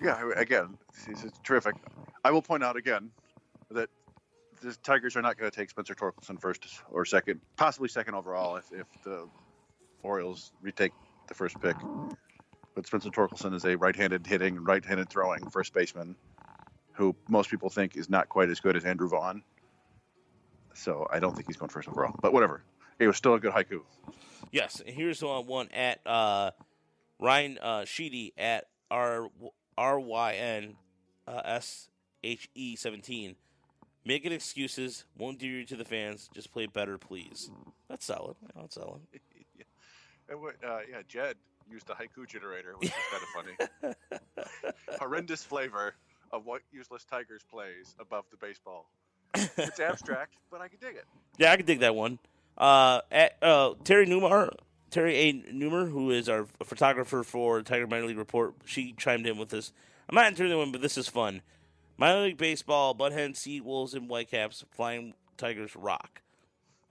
yeah, again, this is terrific. I will point out again the Tigers are not going to take Spencer Torkelson first or second, possibly second overall if, if the Orioles retake the first pick. But Spencer Torkelson is a right-handed hitting, right-handed throwing first baseman who most people think is not quite as good as Andrew Vaughn. So I don't think he's going first overall. But whatever. It was still a good haiku. Yes. And here's one, one at uh, Ryan uh, Sheedy at R R Y N uh, S H E seventeen. Making excuses won't do you to the fans. Just play better, please. That's solid. That's solid. And what, uh, yeah, Jed used the haiku generator, which is kind of funny. Horrendous flavor of what useless Tigers plays above the baseball. It's abstract, but I can dig it. Yeah, I can dig that one. Uh, at, uh, Terry Newmar, Terry A. Newmer, who is our photographer for Tiger Minor League Report, she chimed in with this. I'm not into the one, but this is fun. Minor League Baseball, Butthead, Sea Wolves, and Whitecaps, Flying Tigers rock.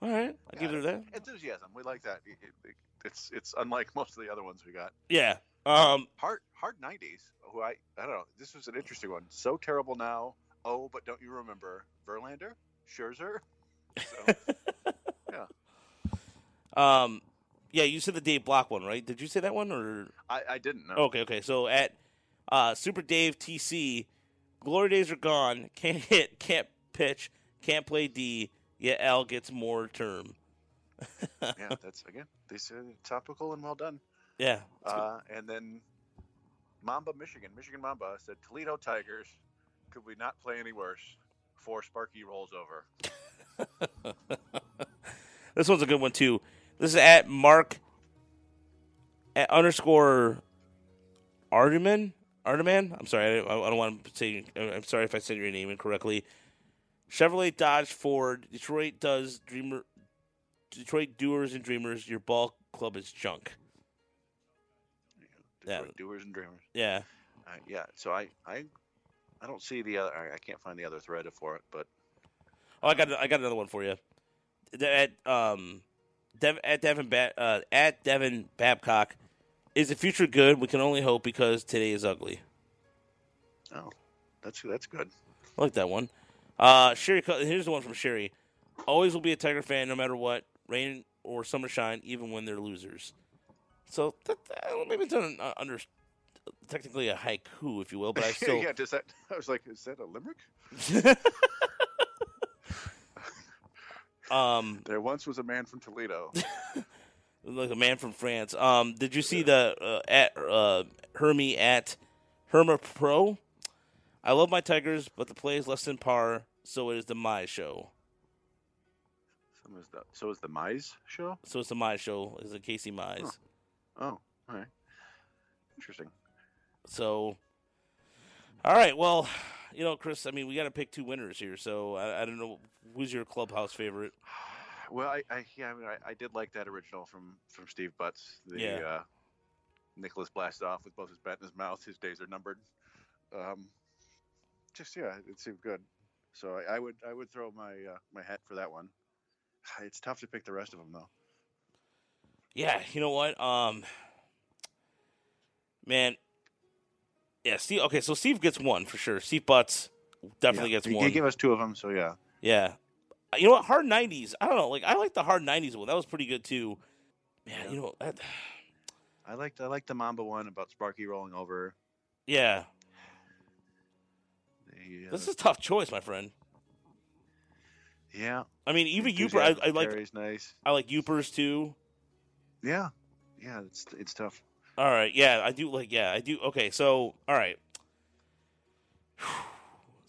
All right, I'll give her that. Enthusiasm. We like that. It- it- it's it's unlike most of the other ones we got. Yeah. Um, Hard hard nineties. Who I I don't know. This was an interesting one. So terrible now. Oh, but don't you remember Verlander, Scherzer? So, um, yeah, you said the Dave Block one, right? Did you say that one or? I, I didn't know. Okay, okay. So at uh, Super Dave TC, glory days are gone. Can't hit, can't pitch, can't play D. Yet Al gets more term. yeah, that's again. They said topical and well done. Yeah. Uh, and then Mamba, Michigan. Michigan Mamba said Toledo Tigers. Could we not play any worse? Before Sparky rolls over. This one's a good one too. This is at Mark at underscore Ardeman. Ardeman. I'm sorry. I, I don't want to say. I'm sorry if I said your name incorrectly. Chevrolet, Dodge, Ford. Detroit does dreamer. Detroit doers and dreamers. Your ball club is junk. Yeah. Detroit Doers and Dreamers. Yeah. Uh, yeah. So I, I, I don't see the other. I, I can't find the other thread for it, but Oh, I got I got another one for you. At um, Dev, at Devin ba- uh, at Devin Babcock, is the future good? We can only hope because today is ugly. oh, that's that's good. I like that one. Uh, Sherry, here's the one from Sherry. Always will be a Tiger fan, no matter what, rain or summer shine, even when they're losers. So that, that, maybe it's un, uh, under technically a haiku, if you will, but I still yeah. Does that? I was like, is that a limerick? um There once was a man from Toledo. Like a man from France. Um, did you see the uh, at uh, Hermie at Herma Pro? I love my Tigers, but the play is less than par, so it is the My show. so is the so is the Mize show. So it's the My show. Is the Casey Mize. Oh, all right. Interesting. So, all right. Well, you know, Chris. I mean, we got to pick two winners here. So I, I don't know who's your clubhouse favorite. Well, I, I yeah, I mean, I, I did like that original from from Steve Butts. The Yeah. uh, Nicholas blasted off with both his bat in his mouth. His days are numbered. Um, just yeah, it seemed good. So I, I would I would throw my uh, my hat for that one. It's tough to pick the rest of them though. Yeah, you know what? Um, man. Yeah, Steve. Okay, so Steve gets one for sure. Steve Butts definitely Yeah. gets He- one. He gave us two of them, so yeah. Yeah. You know what? Hard nineties. I don't know. Like I like the hard nineties one. That was pretty good too. Man, Yeah. you know, that, I liked I liked the Mamba one about Sparky rolling over. yeah. Uh, This is a tough choice, my friend. yeah. I mean, even Uper, I, I like. Nice. I like Upers too. Yeah, yeah. It's it's tough. All right, yeah, I do like. Yeah, I do. Okay, so all right.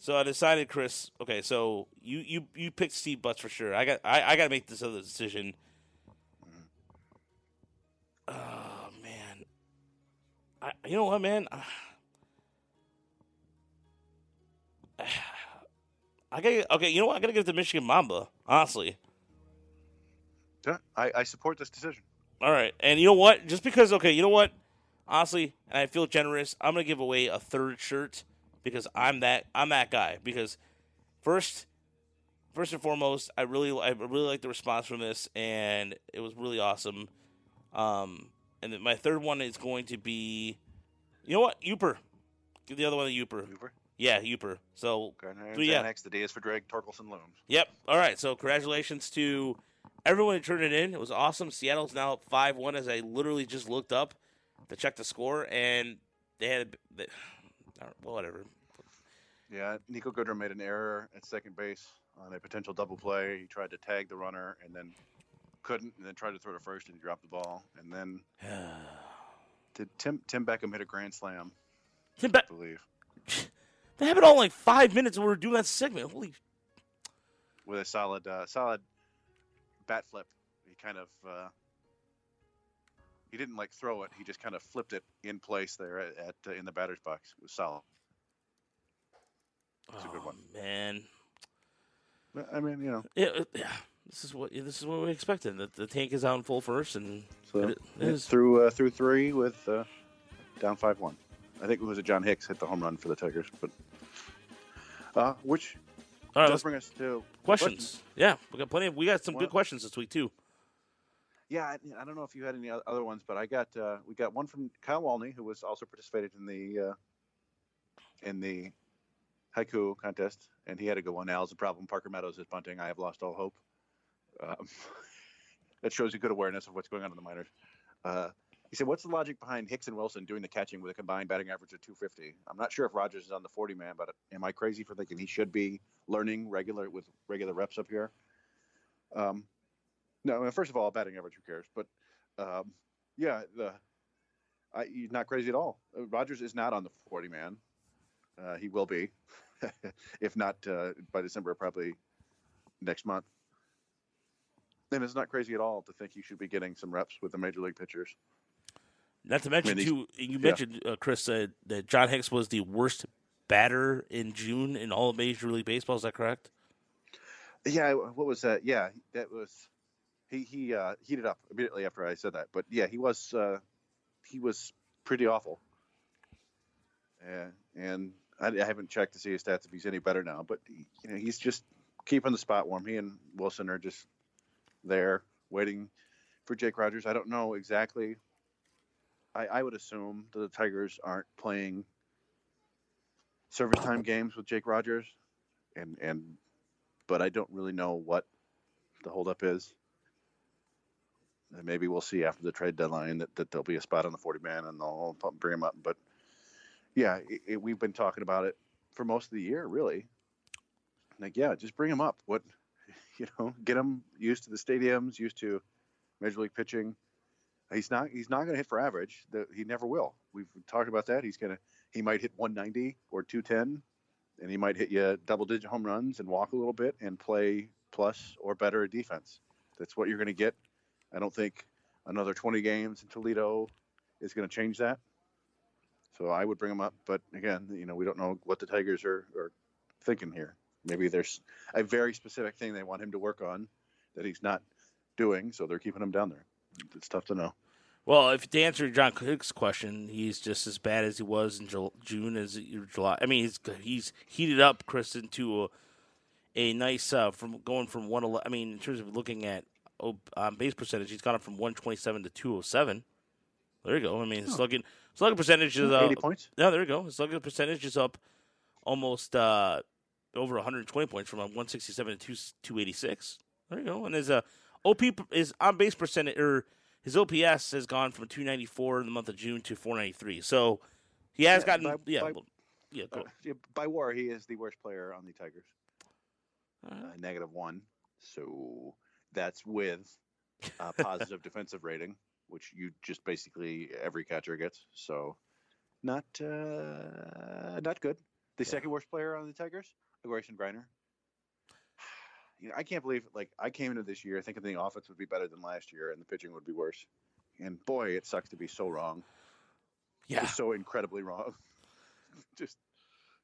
So I decided, Chris. Okay, so you you you picked Steve Butts for sure. I got I, I got to make this other decision. Oh man, I you know what, man. I got okay. You know what? I got to give it to Michigan Mamba. Honestly. Yeah, I, I support this decision. All right, and you know what? Just because, okay, you know what? Honestly, and I feel generous. I'm gonna give away a third shirt because I'm that I'm that guy. Because first, first and foremost, I really I really like the response from this, and it was really awesome. Um, and then my third one is going to be, you know what? Uper. Give the other one to Uper. Uber. Yeah, Uper. So So, yeah. Next, the day is for Drake Torkelson Looms. Yep. All right. So congratulations to everyone who turned it in. It was awesome. Seattle's now up five one. As I literally just looked up to check the score, and they had they, well, whatever. Yeah, Niko Goodrum made an error at second base on a potential double play. He tried to tag the runner and then couldn't, and then tried to throw to first and he dropped the ball. And then did Tim Tim Beckham hit a grand slam? Tim Be- I believe that happened all like five minutes. when We were doing that segment. Holy. with a solid uh, solid bat flip. He kind of uh, he didn't like throw it. He just kind of flipped it in place there at, at uh, in the batter's box. It was solid. That's a good oh, one. man. I mean, you know, Yeah, it- yeah. This is what this is what we expected. The, the tank is out in full first, and so It it is. through uh, through three with uh, down five one. I think it was a John Hicks hit the home run for the Tigers, but uh, which all right, does bring us to questions. Yeah, we got plenty. Of, we got some Well- good questions this week too. Yeah, I, I don't know if you had any other ones, but I got uh, we got one from Kyle Walney, who was also participated in the uh, in the haiku contest, and he had a good one. Al's a problem. Parker Meadows is bunting. I have lost all hope. Um, that shows you good awareness of what's going on in the minors. Uh, he said, "What's the logic behind Hicks and Wilson doing the catching with a combined batting average of 250? I'm not sure if Rogers is on the 40 man, but am I crazy for thinking he should be learning regular with regular reps up here?" Um, no, I mean, first of all, batting average, who cares? But um, yeah, the I, he's not crazy at all. Uh, Rogers is not on the 40 man. Uh, he will be, if not uh, by December, probably next month. And it's not crazy at all to think you should be getting some reps with the major league pitchers. Not to mention, I mean, too, you yeah. mentioned uh, Chris said that John Hicks was the worst batter in June in all of Major League Baseball. Is that correct? Yeah, what was that? Yeah, that was he. He uh, heated up immediately after I said that. But yeah, he was uh, he was pretty awful. Yeah, and I, I haven't checked to see his stats if he's any better now. But you know, he's just keeping the spot warm. He and Wilson are just there waiting for Jake Rogers. I don't know exactly. I, I would assume that the Tigers aren't playing service time games with Jake Rogers, and and but I don't really know what the holdup is. And maybe we'll see after the trade deadline that, that there'll be a spot on the 40 man and they'll bring him up. But yeah, it, it, we've been talking about it for most of the year, really. Like, yeah, just bring him up. What, you know, get him used to the stadiums, used to major league pitching. He's not. He's not going to hit for average. The, he never will. We've talked about that. He's going to. He might hit 190 or 210 and he might hit you double digit home runs and walk a little bit and play plus or better at defense. That's what you're going to get. I don't think another 20 games in Toledo is going to change that. So I would bring him up, but again, you know, we don't know what the Tigers are, are thinking here. Maybe there's a very specific thing they want him to work on that he's not doing, so they're keeping him down there. It's tough to know. Well, if to answer John Cook's question, he's just as bad as he was in Jul- June as in July. I mean, he's he's heated up Chris into a, a nice uh, from going from one. I mean, in terms of looking at um, base percentage, he's gone up from one twenty seven to two oh seven. There you go. I mean, his slugging slugging percentage is uh, 80 points. yeah, there you go. His slugging percentage is up almost uh, over 120 points from 167 to 286. There you go. And his uh, OP is on base percentage or his OPS has gone from 294 in the month of June to 493. So he has Yeah, gotten by- yeah by- well, yeah Uh, yeah, by WAR, he is the worst player on the Tigers. Uh, uh, negative one. So that's with a positive defensive rating, which you just basically every catcher gets. So not uh, not good. The Yeah. second worst player on the Tigers, Grayson Greiner. You know, I can't believe like I came into this year thinking the offense would be better than last year and the pitching would be worse. And boy, it sucks to be so wrong. yeah. So incredibly wrong. just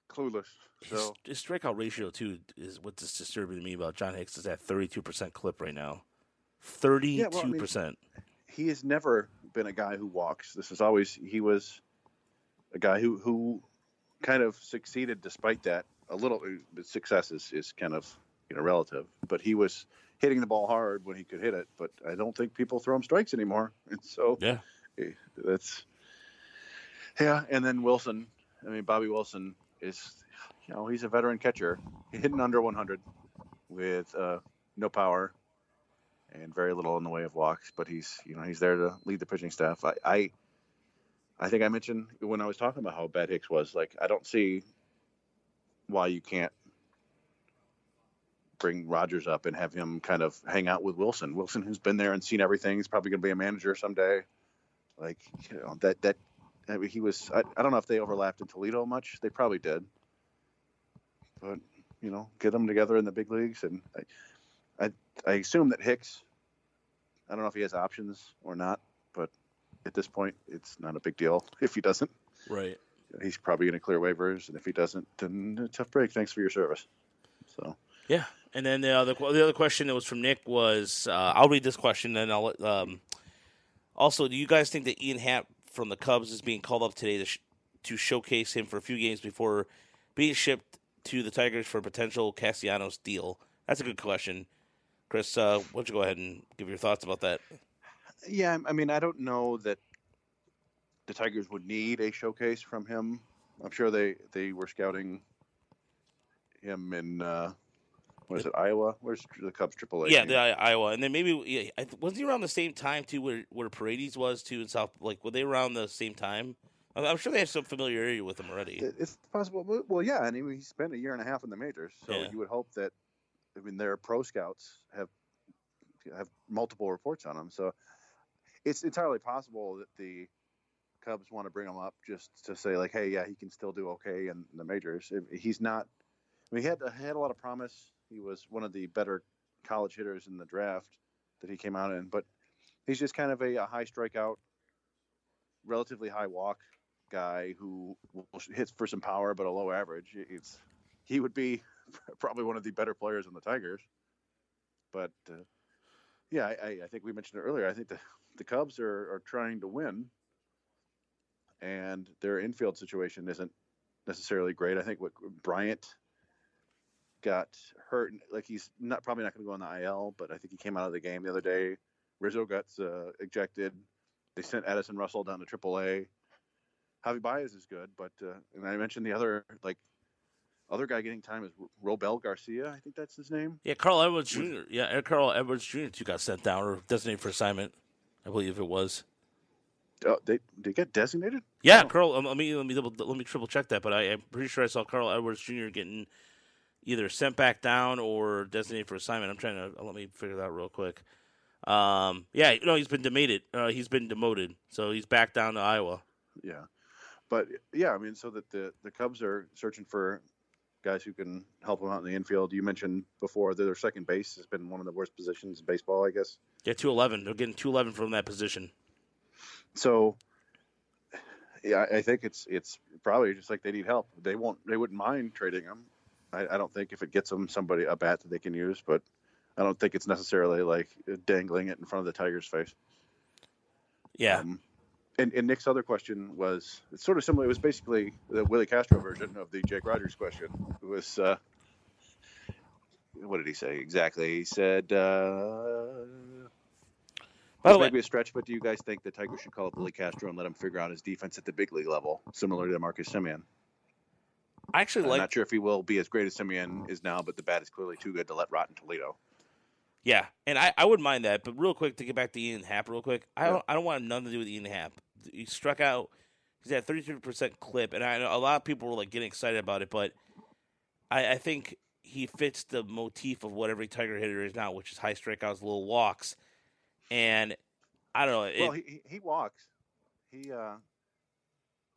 clueless. So his, his strikeout ratio too is what's disturbing to me about John Hicks is at 32 percent clip right now. 32 well, I mean, percent. He has never been a guy who walks. This is always he was a guy who who kind of succeeded despite that. A little success is, is kind of you know relative, but he was hitting the ball hard when he could hit it. But I don't think people throw him strikes anymore, and so Yeah. eh, that's yeah. And then Wilson, I mean Bobby Wilson is you know he's a veteran catcher, hitting under 100 with uh, no power and very little in the way of walks. But he's you know he's there to lead the pitching staff. I I, I think I mentioned when I was talking about how bad Hicks was. Like I don't see why you can't bring Rogers up and have him kind of hang out with Wilson. Wilson, who's been there and seen everything, he's probably going to be a manager someday. Like you know that that. I mean, he was. I, I don't know if they overlapped in Toledo much. They probably did. But you know, get them together in the big leagues, and I, I, I assume that Hicks. I don't know if he has options or not, but at this point, it's not a big deal if he doesn't. Right. He's probably going to clear waivers, and if he doesn't, then a tough break. Thanks for your service. So Yeah, and then the other the other question that was from Nick was uh, I'll read this question and I'll let, um, also do you guys think that Ian Happ from the Cubs is being called up today to sh- to showcase him for a few games before being shipped to the Tigers for a potential Castellanos deal? That's a good question, Chris. Uh, why don't you go ahead and give your thoughts about that? yeah, I mean, I don't know that the Tigers would need a showcase from him. I'm sure they they were scouting him in uh, what is it, Iowa? Where's the Cubs AAA? yeah, the I- Iowa, and then maybe yeah, wasn't he around the same time too, where where Paredes was too in South? Like, were they around the same time? I'm sure they have some familiarity with him already. It- It's possible. Well- Well, yeah, and he, he spent a year and a half in the majors, so Yeah. you would hope that. I mean, their pro scouts have have multiple reports on him, so it's entirely possible that the Cubs want to bring him up just to say like, hey, yeah, he can still do okay in the majors. He's not. I mean, he had he had a lot of promise. He was one of the better college hitters in the draft that he came out in, but he's just kind of a, a high strikeout, relatively high walk guy who hits for some power but a low average. It's he would be probably one of the better players on the Tigers. But uh, yeah, I, I- think we mentioned it earlier. I think the the Cubs are, are trying to win, and their infield situation isn't necessarily great. I think what Bryant got hurt, like he's not probably not going to go on the IL, but I think he came out of the game the other day. Rizzo got uh, ejected. They sent Addison Russell down to AAA. Javi Baez is good, but uh, and I mentioned the other like other guy getting time is Robel Garcia. I think that's his name. Yeah, Carl Edwards Jr. Yeah, Carl Edwards Jr. too got sent down or designated for assignment. I believe it was. Oh, they they get designated. Yeah, Oh. Carl. Um, let me let me double, let me triple check that, but I, am pretty sure I saw Carl Edwards Jr. getting either sent back down or designated for assignment. I'm trying to let me figure that out real quick. Um, yeah, no, he's been demoted. Uh, he's been demoted, so he's back down to Iowa. Yeah, but yeah, I mean, so that the the Cubs are searching for guys who can help them out in the infield. You mentioned before that their second base has been one of the worst positions in baseball, I guess. Yeah, two eleven. They're getting two eleven from that position. So, yeah, I think it's it's probably just like they need help. They won't. They wouldn't mind trading them. I, I don't think if it gets them somebody a bat that they can use, but I don't think it's necessarily like dangling it in front of the Tigers' face. Yeah, Um, and, and Nick's other question was it's sort of similar. It was basically the Willi Castro version of the Jake Rogers question. It was uh, what did he say exactly? He said, uh, By the way- might be a stretch, but do you guys think the Tigers should call up Willi Castro and let him figure out his defense at the big league level, similar to Marcus Semien? I actually I'm like. not sure if he will be as great as Semien is now, but the bat is clearly too good to let rot in Toledo. Yeah, and I, I wouldn't mind that. But real quick to get back to Ian Happ, real quick, I don't I don't want nothing to do with Ian Happ. He struck out. He's at thirty three percent clip, and I know a lot of people were like getting excited about it, but I, I think he fits the motif of what every Tiger hitter is now, which is high strikeouts, little walks, and I don't know. It, well, he, he walks. He uh,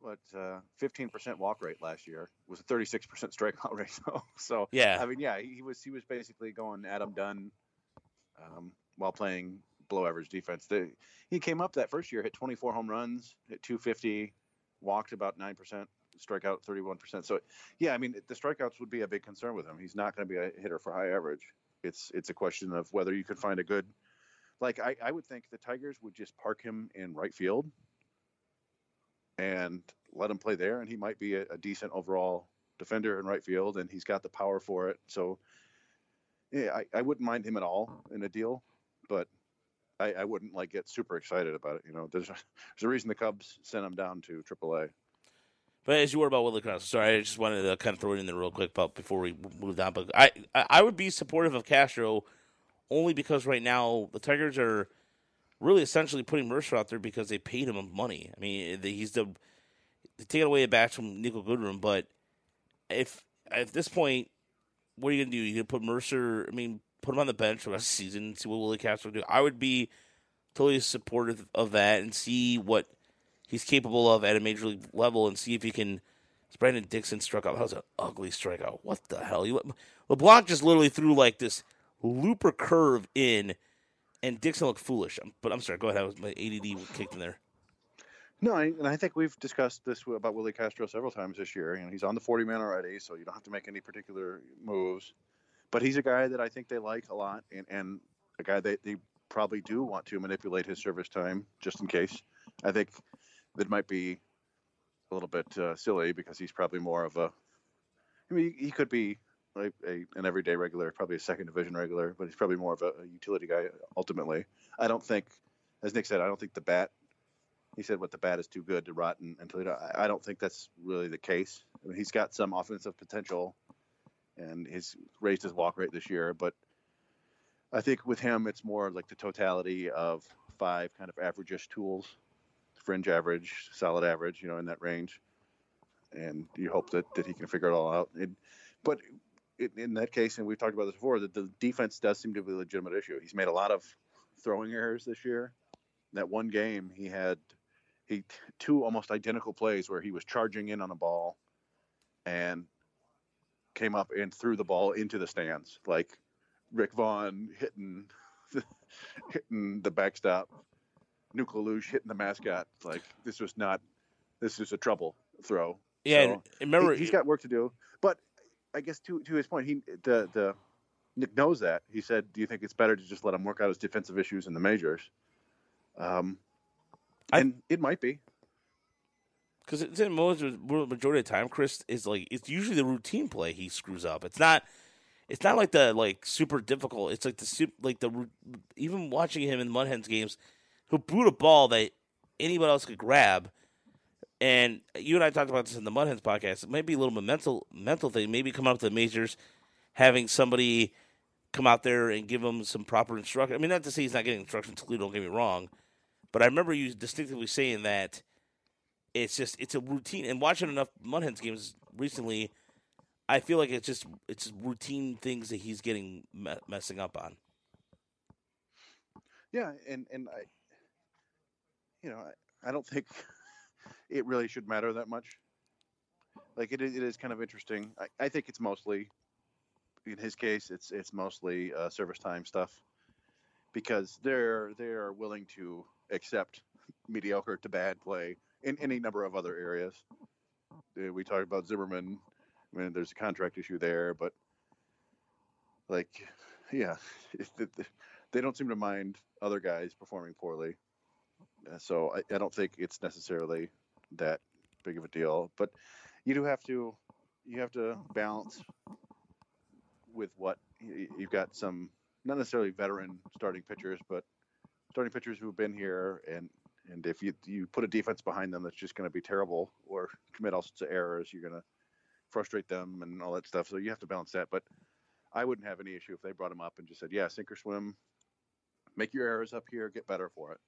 what uh, fifteen percent walk rate last year was a thirty six percent strikeout rate. So, so yeah, I mean, yeah, he, he was he was basically going Adam Dunn um, while playing below average defense. The, he came up that first year, hit twenty four home runs, hit two fifty, walked about nine percent, strikeout thirty one percent. So, yeah, I mean, the strikeouts would be a big concern with him. He's not going to be a hitter for high average. It's it's a question of whether you could find a good like I, I would think the Tigers would just park him in right field and let him play there, and he might be a, a decent overall defender in right field, and he's got the power for it. So, yeah, I, I wouldn't mind him at all oh. in a deal, but I, I wouldn't like get super excited about it. You know, there's a, there's a reason the Cubs sent him down to AAA. But as you were about Willi Castro, sorry, I just wanted to kind of throw it in there real quick, but before we move on, but I I I would be supportive of Castro only because right now the Tigers are really essentially putting Mercer out there because they paid him money. I mean, eh, he's the they taking away a batch from Niko Goodrum, but if at this point, what are you gonna do? You gonna put Mercer? I mean, put him on the bench for the rest of the season and see what Willi Castro do. I would be totally supportive of that and see what he's capable of at a major league level and see if he can. It's Brandon Dixon struck out. That was an ugly strikeout. What the hell? You, LeBlanc just literally threw like this looper curve in, and Dixon looked foolish. But I'm sorry. Go ahead. I was my ADD kicked in there. No, and I think we've discussed this about Willi Castro several times this year. You know, he's on the 40 man already, so you don't have to make any particular moves. But he's a guy that I think they like a lot, and, and a guy that they probably do want to manipulate his service time just in case. I think that might be a little bit uh, silly because he's probably more of a. I mean, he could be a, an everyday regular, probably a second division regular, but he's probably more of a, a utility guy ultimately. I don't think, as Nick said, I don't think the bat he said what the bat is too good to rot in, in Toledo. I, I don't think that's really the case. I mean, he's got some offensive potential, and he's raised his walk rate this year. But I think with him, it's more like the totality of five kind of average-ish tools, fringe average, solid average, you know, in that range. And you hope that, that he can figure it all out. It, but in, in that case, and we've talked about this before, that the defense does seem to be a legitimate issue. He's made a lot of throwing errors this year. That one game, he had he two almost identical plays where he was charging in on a ball and came up and threw the ball into the stands like Rick Vaughn hitting hitting the backstop, Nuke LaLoosh hitting the mascot. Like this was not this is a trouble throw. Yeah, So, and remember he, has got work to do. But I guess to to his point, he the the Nick knows that. He said, "Do you think it's better to just let him work out his defensive issues in the majors?" Um, I- and it might be. because it's in most majority of the time, Chris is like it's usually the routine play he screws up. It's not. It's not like the like super difficult. It's like the sup- like the even watching him in Mud Hens games, he'll boot a ball that anybody else could grab. And you and I talked about this in the Mud Hens podcast. It might be a little bit mental mental thing. Maybe come out to the majors, having somebody come out there and give him some proper instruction. I mean, not to say he's not getting instruction. Toledo, don't get me wrong, but I remember you distinctively saying that it's just it's a routine. And watching enough Mud Hens games recently, I feel like it's just it's routine things that he's getting me- messing up on. Yeah, and and I, you know, I, I don't think it really should matter that much. Like it, it is kind of interesting. I, I think it's mostly, in his case, it's it's mostly uh, service time stuff, because they're they're willing to accept mediocre to bad play in any number of other areas. Uh, We talked about Zimmermann. I mean, there's a contract issue there, but like, yeah, they don't seem to mind other guys performing poorly. Uh, so I, I don't think it's necessarily that big of a deal. But you do have to you have to balance with what you've got some not necessarily veteran starting pitchers, but starting pitchers who've been here and and if you you put a defense behind them that's just going to be terrible or commit all sorts of errors, you're going to frustrate them and all that stuff. So you have to balance that. But I wouldn't have any issue if they brought him up and just said, "Yeah, sink or swim. Make your errors up here. Get better for it."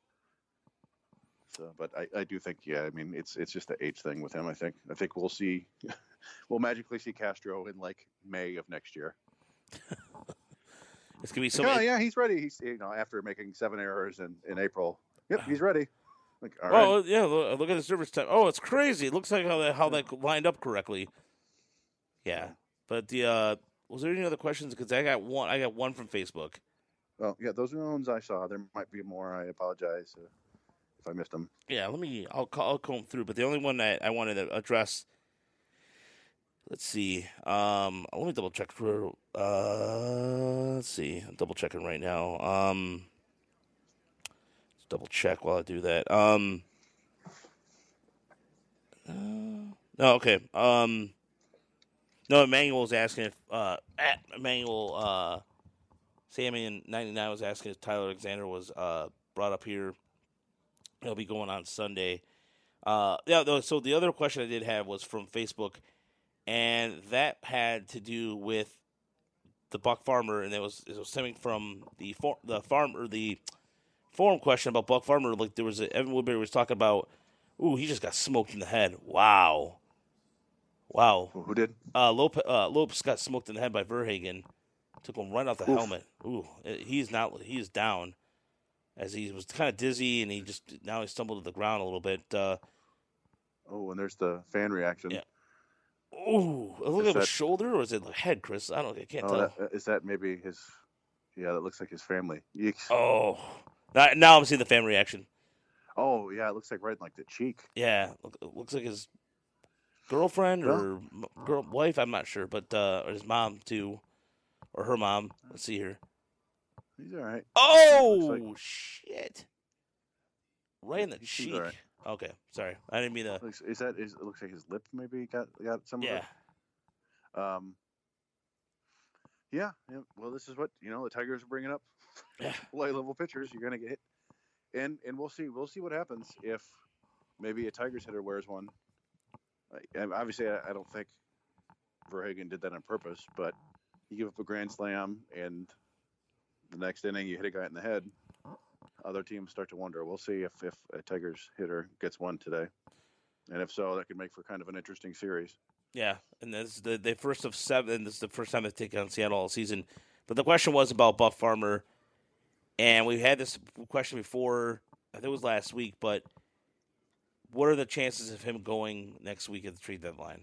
So, but I, I do think, yeah, I mean, it's it's just the age thing with him. I think I think we'll see, we'll magically see Castro in like May of next year. It's gonna be Like, so. oh yeah, he's ready. He's you know after making seven errors in in April. Yep, he's ready. Like all right. Oh yeah, look, look at the service time. Oh, it's crazy. It looks like how that how that lined up correctly. Yeah, but the uh was there any other questions? Because I got one. I got one from Facebook. Well, yeah, those are the ones I saw. There might be more. I apologize uh, if I missed them. Yeah, let me. I'll call, I'll comb through. But the only one that I wanted to address. Let's see. Um, let me double check for. Uh, let's see. I'm double checking right now. Um, let's double check while I do that. Um. uh, no, okay. Um. No, Emmanuel was asking if uh at Emmanuel uh Sammy in ninety nine was asking if Tyler Alexander was uh brought up here. It'll be going on Sunday. Uh yeah, so the other question I did have was from Facebook and that had to do with the Buck Farmer and it was it was stemming from the for, the farm or the forum question about Buck Farmer like there was a, Evan Woodbury was talking about ooh he just got smoked in the head. Wow. Wow. Who did? Uh, Lopez, uh, Lopez got smoked in the head by VerHagen. Took him right off the Oof. helmet. Ooh, it- he's not. He's down, as he was kind of dizzy, and he just now he stumbled to the ground a little bit. Uh, Oh, and there's the fan reaction. Yeah. Ooh, I look Is at his that- shoulder, or is it the head, Chris? I don't. I can't Oh, tell. that, is that maybe his? Yeah, that looks like his family. Yeeks. oh, now, now I'm seeing the fan reaction. Oh, yeah, it looks like right in like the cheek. Yeah, look, it looks like his girlfriend or m- girl wife. I'm not sure, but uh, or his mom too, or her mom. Let's see here. He's all right. Oh Looks shit! Right in the He seems cheek. Okay, sorry, I didn't mean to. Is that? Is, it looks like his lip maybe got got some Yeah, of it. Um. Yeah, yeah. Well, this is what you know. The Tigers are bringing up Yeah. low level pitchers. You're gonna get hit, and and we'll see. We'll see what happens if maybe a Tigers hitter wears one. I- obviously, I, I don't think VerHagen did that on purpose, but you give up a grand slam, and the next inning you hit a guy in the head. Other teams start to wonder. We'll see if if a Tigers hitter gets one today, and if so, that could make for kind of an interesting series. yeah, and this is the the first of seven. This is the first time they've taken on Seattle all season. But the question was about Buck Farmer, and we had this question before. I think it was last week, but what are the chances of him going next week at the trade deadline?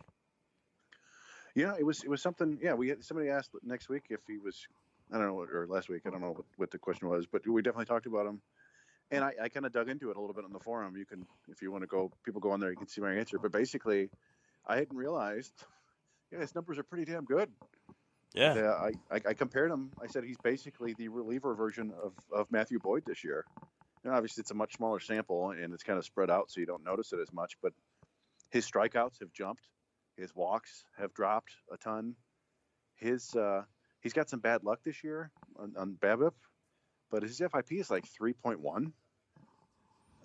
Yeah, it was it was something. Yeah, we had, somebody asked next week if he was. I don't know, or last week. I don't know what, what the question was, but we definitely talked about him. And I, I kind of dug into it a little bit on the forum. You can, if you want to go, people go on there, you can see my answer. But basically, I hadn't realized, yeah, his numbers are pretty damn good. Yeah, Yeah, I, I, I compared him. I said he's basically the reliever version of, of Matthew Boyd this year. And obviously, it's a much smaller sample and it's kind of spread out, so you don't notice it as much. But his strikeouts have jumped, his walks have dropped a ton. His uh, he's got some bad luck this year on, on BABIP, but his FIP is like 3.1.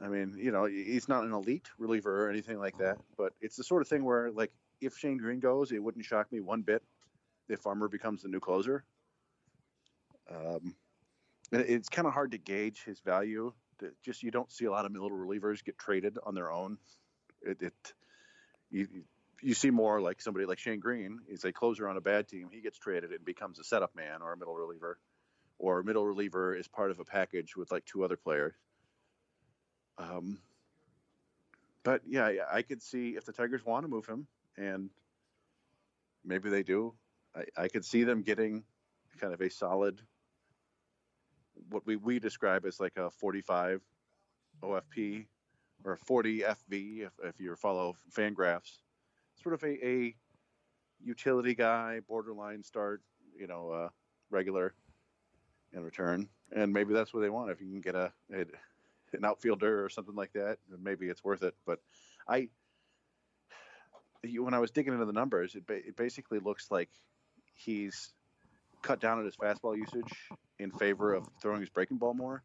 I mean, you know, he's not an elite reliever or anything like that, but it's the sort of thing where, like, if Shane Greene goes, it wouldn't shock me one bit if Farmer becomes the new closer. Um, it's kind of hard to gauge his value. Just you don't see a lot of middle relievers get traded on their own. It, it you you see more like somebody like Shane Greene is a closer on a bad team. He gets traded and becomes a setup man or a middle reliever, or a middle reliever is part of a package with like two other players. Um, but yeah, I- could see if the Tigers want to move him, and maybe they do. I, I could see them getting kind of a solid, what we, we describe as like a 45 OFP or a 40 FV if, if you follow Fangraphs. Sort of a, a utility guy, borderline start, you know, uh, regular in return. And maybe that's what they want. If you can get a, a an outfielder or something like that, maybe it's worth it. But I, when I was digging into the numbers, it, ba- it basically looks like he's cut down on his fastball usage in favor of throwing his breaking ball more,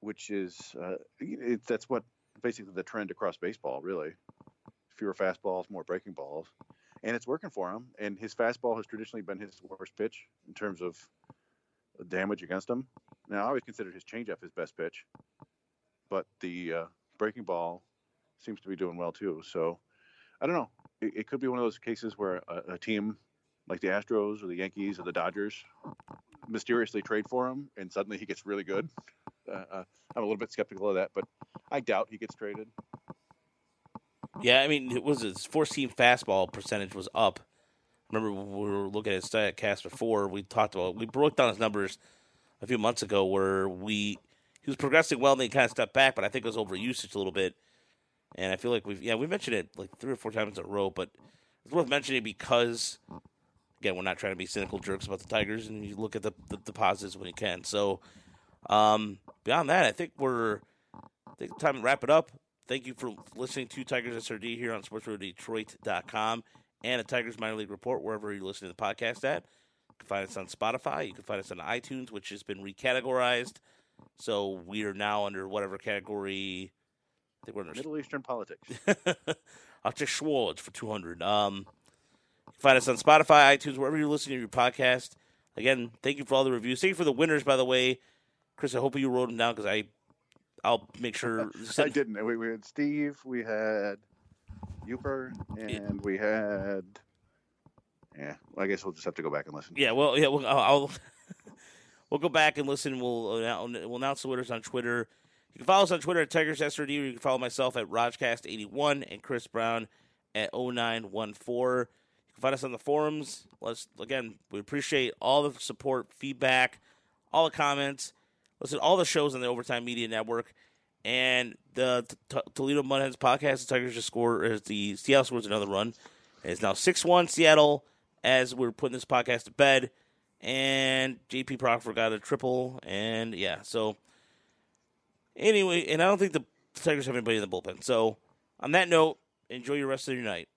which is uh, it, that's what basically the trend across baseball really. Fewer fastballs, more breaking balls. and it's working for him. And his fastball has traditionally been his worst pitch in terms of damage against him. Now, I always considered his changeup his best pitch, but the uh, breaking ball seems to be doing well too. So I don't know. It, it could be one of those cases where a, a, team like the Astros or the Yankees or the Dodgers mysteriously trade for him, and suddenly he gets really good. Uh, uh, I'm a little bit skeptical of that, but I doubt he gets traded. Yeah, I mean, it was his four seam fastball percentage was up. Remember, we were looking at Statcast before. We talked about we broke down his numbers a few months ago, where we he was progressing well, and then he kind of stepped back. But I think it was over usage a little bit, and I feel like we've yeah we mentioned it like three or four times in a row. But it's worth mentioning because again, we're not trying to be cynical jerks about the Tigers, and you look at the the, the positives when you can. So um, beyond that, I think we're I think time to wrap it up. Thank you for listening to Tigers SRD here on SportsRadioDetroit.com and a Tigers Minor League Report wherever you're listening to the podcast at. You can find us on Spotify. You can find us on iTunes, which has been recategorized. So we are now under whatever category. I think we're under Middle Eastern politics. I'll check Schwartz for 200. Um, you can find us on Spotify, iTunes, wherever you're listening to your podcast. Again, thank you for all the reviews. Thank you for the winners, by the way. Chris, I hope you wrote them down because I, I'll make sure. I didn't. We, we had Steve. We had Uper, and yeah. we had. Yeah, well, I guess we'll just have to go back and listen. Yeah, well, yeah, well, I'll, I'll we'll go back and listen. We'll uh, we'll announce the winners on Twitter. You can follow us on Twitter at Tigers SRD, or you can follow myself at Rajcast81 and Chris Brown at 0914. You can find us on the forums. Let's again, we appreciate all the support, feedback, all the comments. Listen, all the shows on the Overtime Media Network and the T- Toledo Mudhens podcast. The Tigers just scored. As the Seattle scores another run. It's now six one Seattle as we're putting this podcast to bed. And JP Proctor got a triple, and yeah. So anyway, and I don't think the Tigers have anybody in the bullpen. So on that note, enjoy your rest of your night.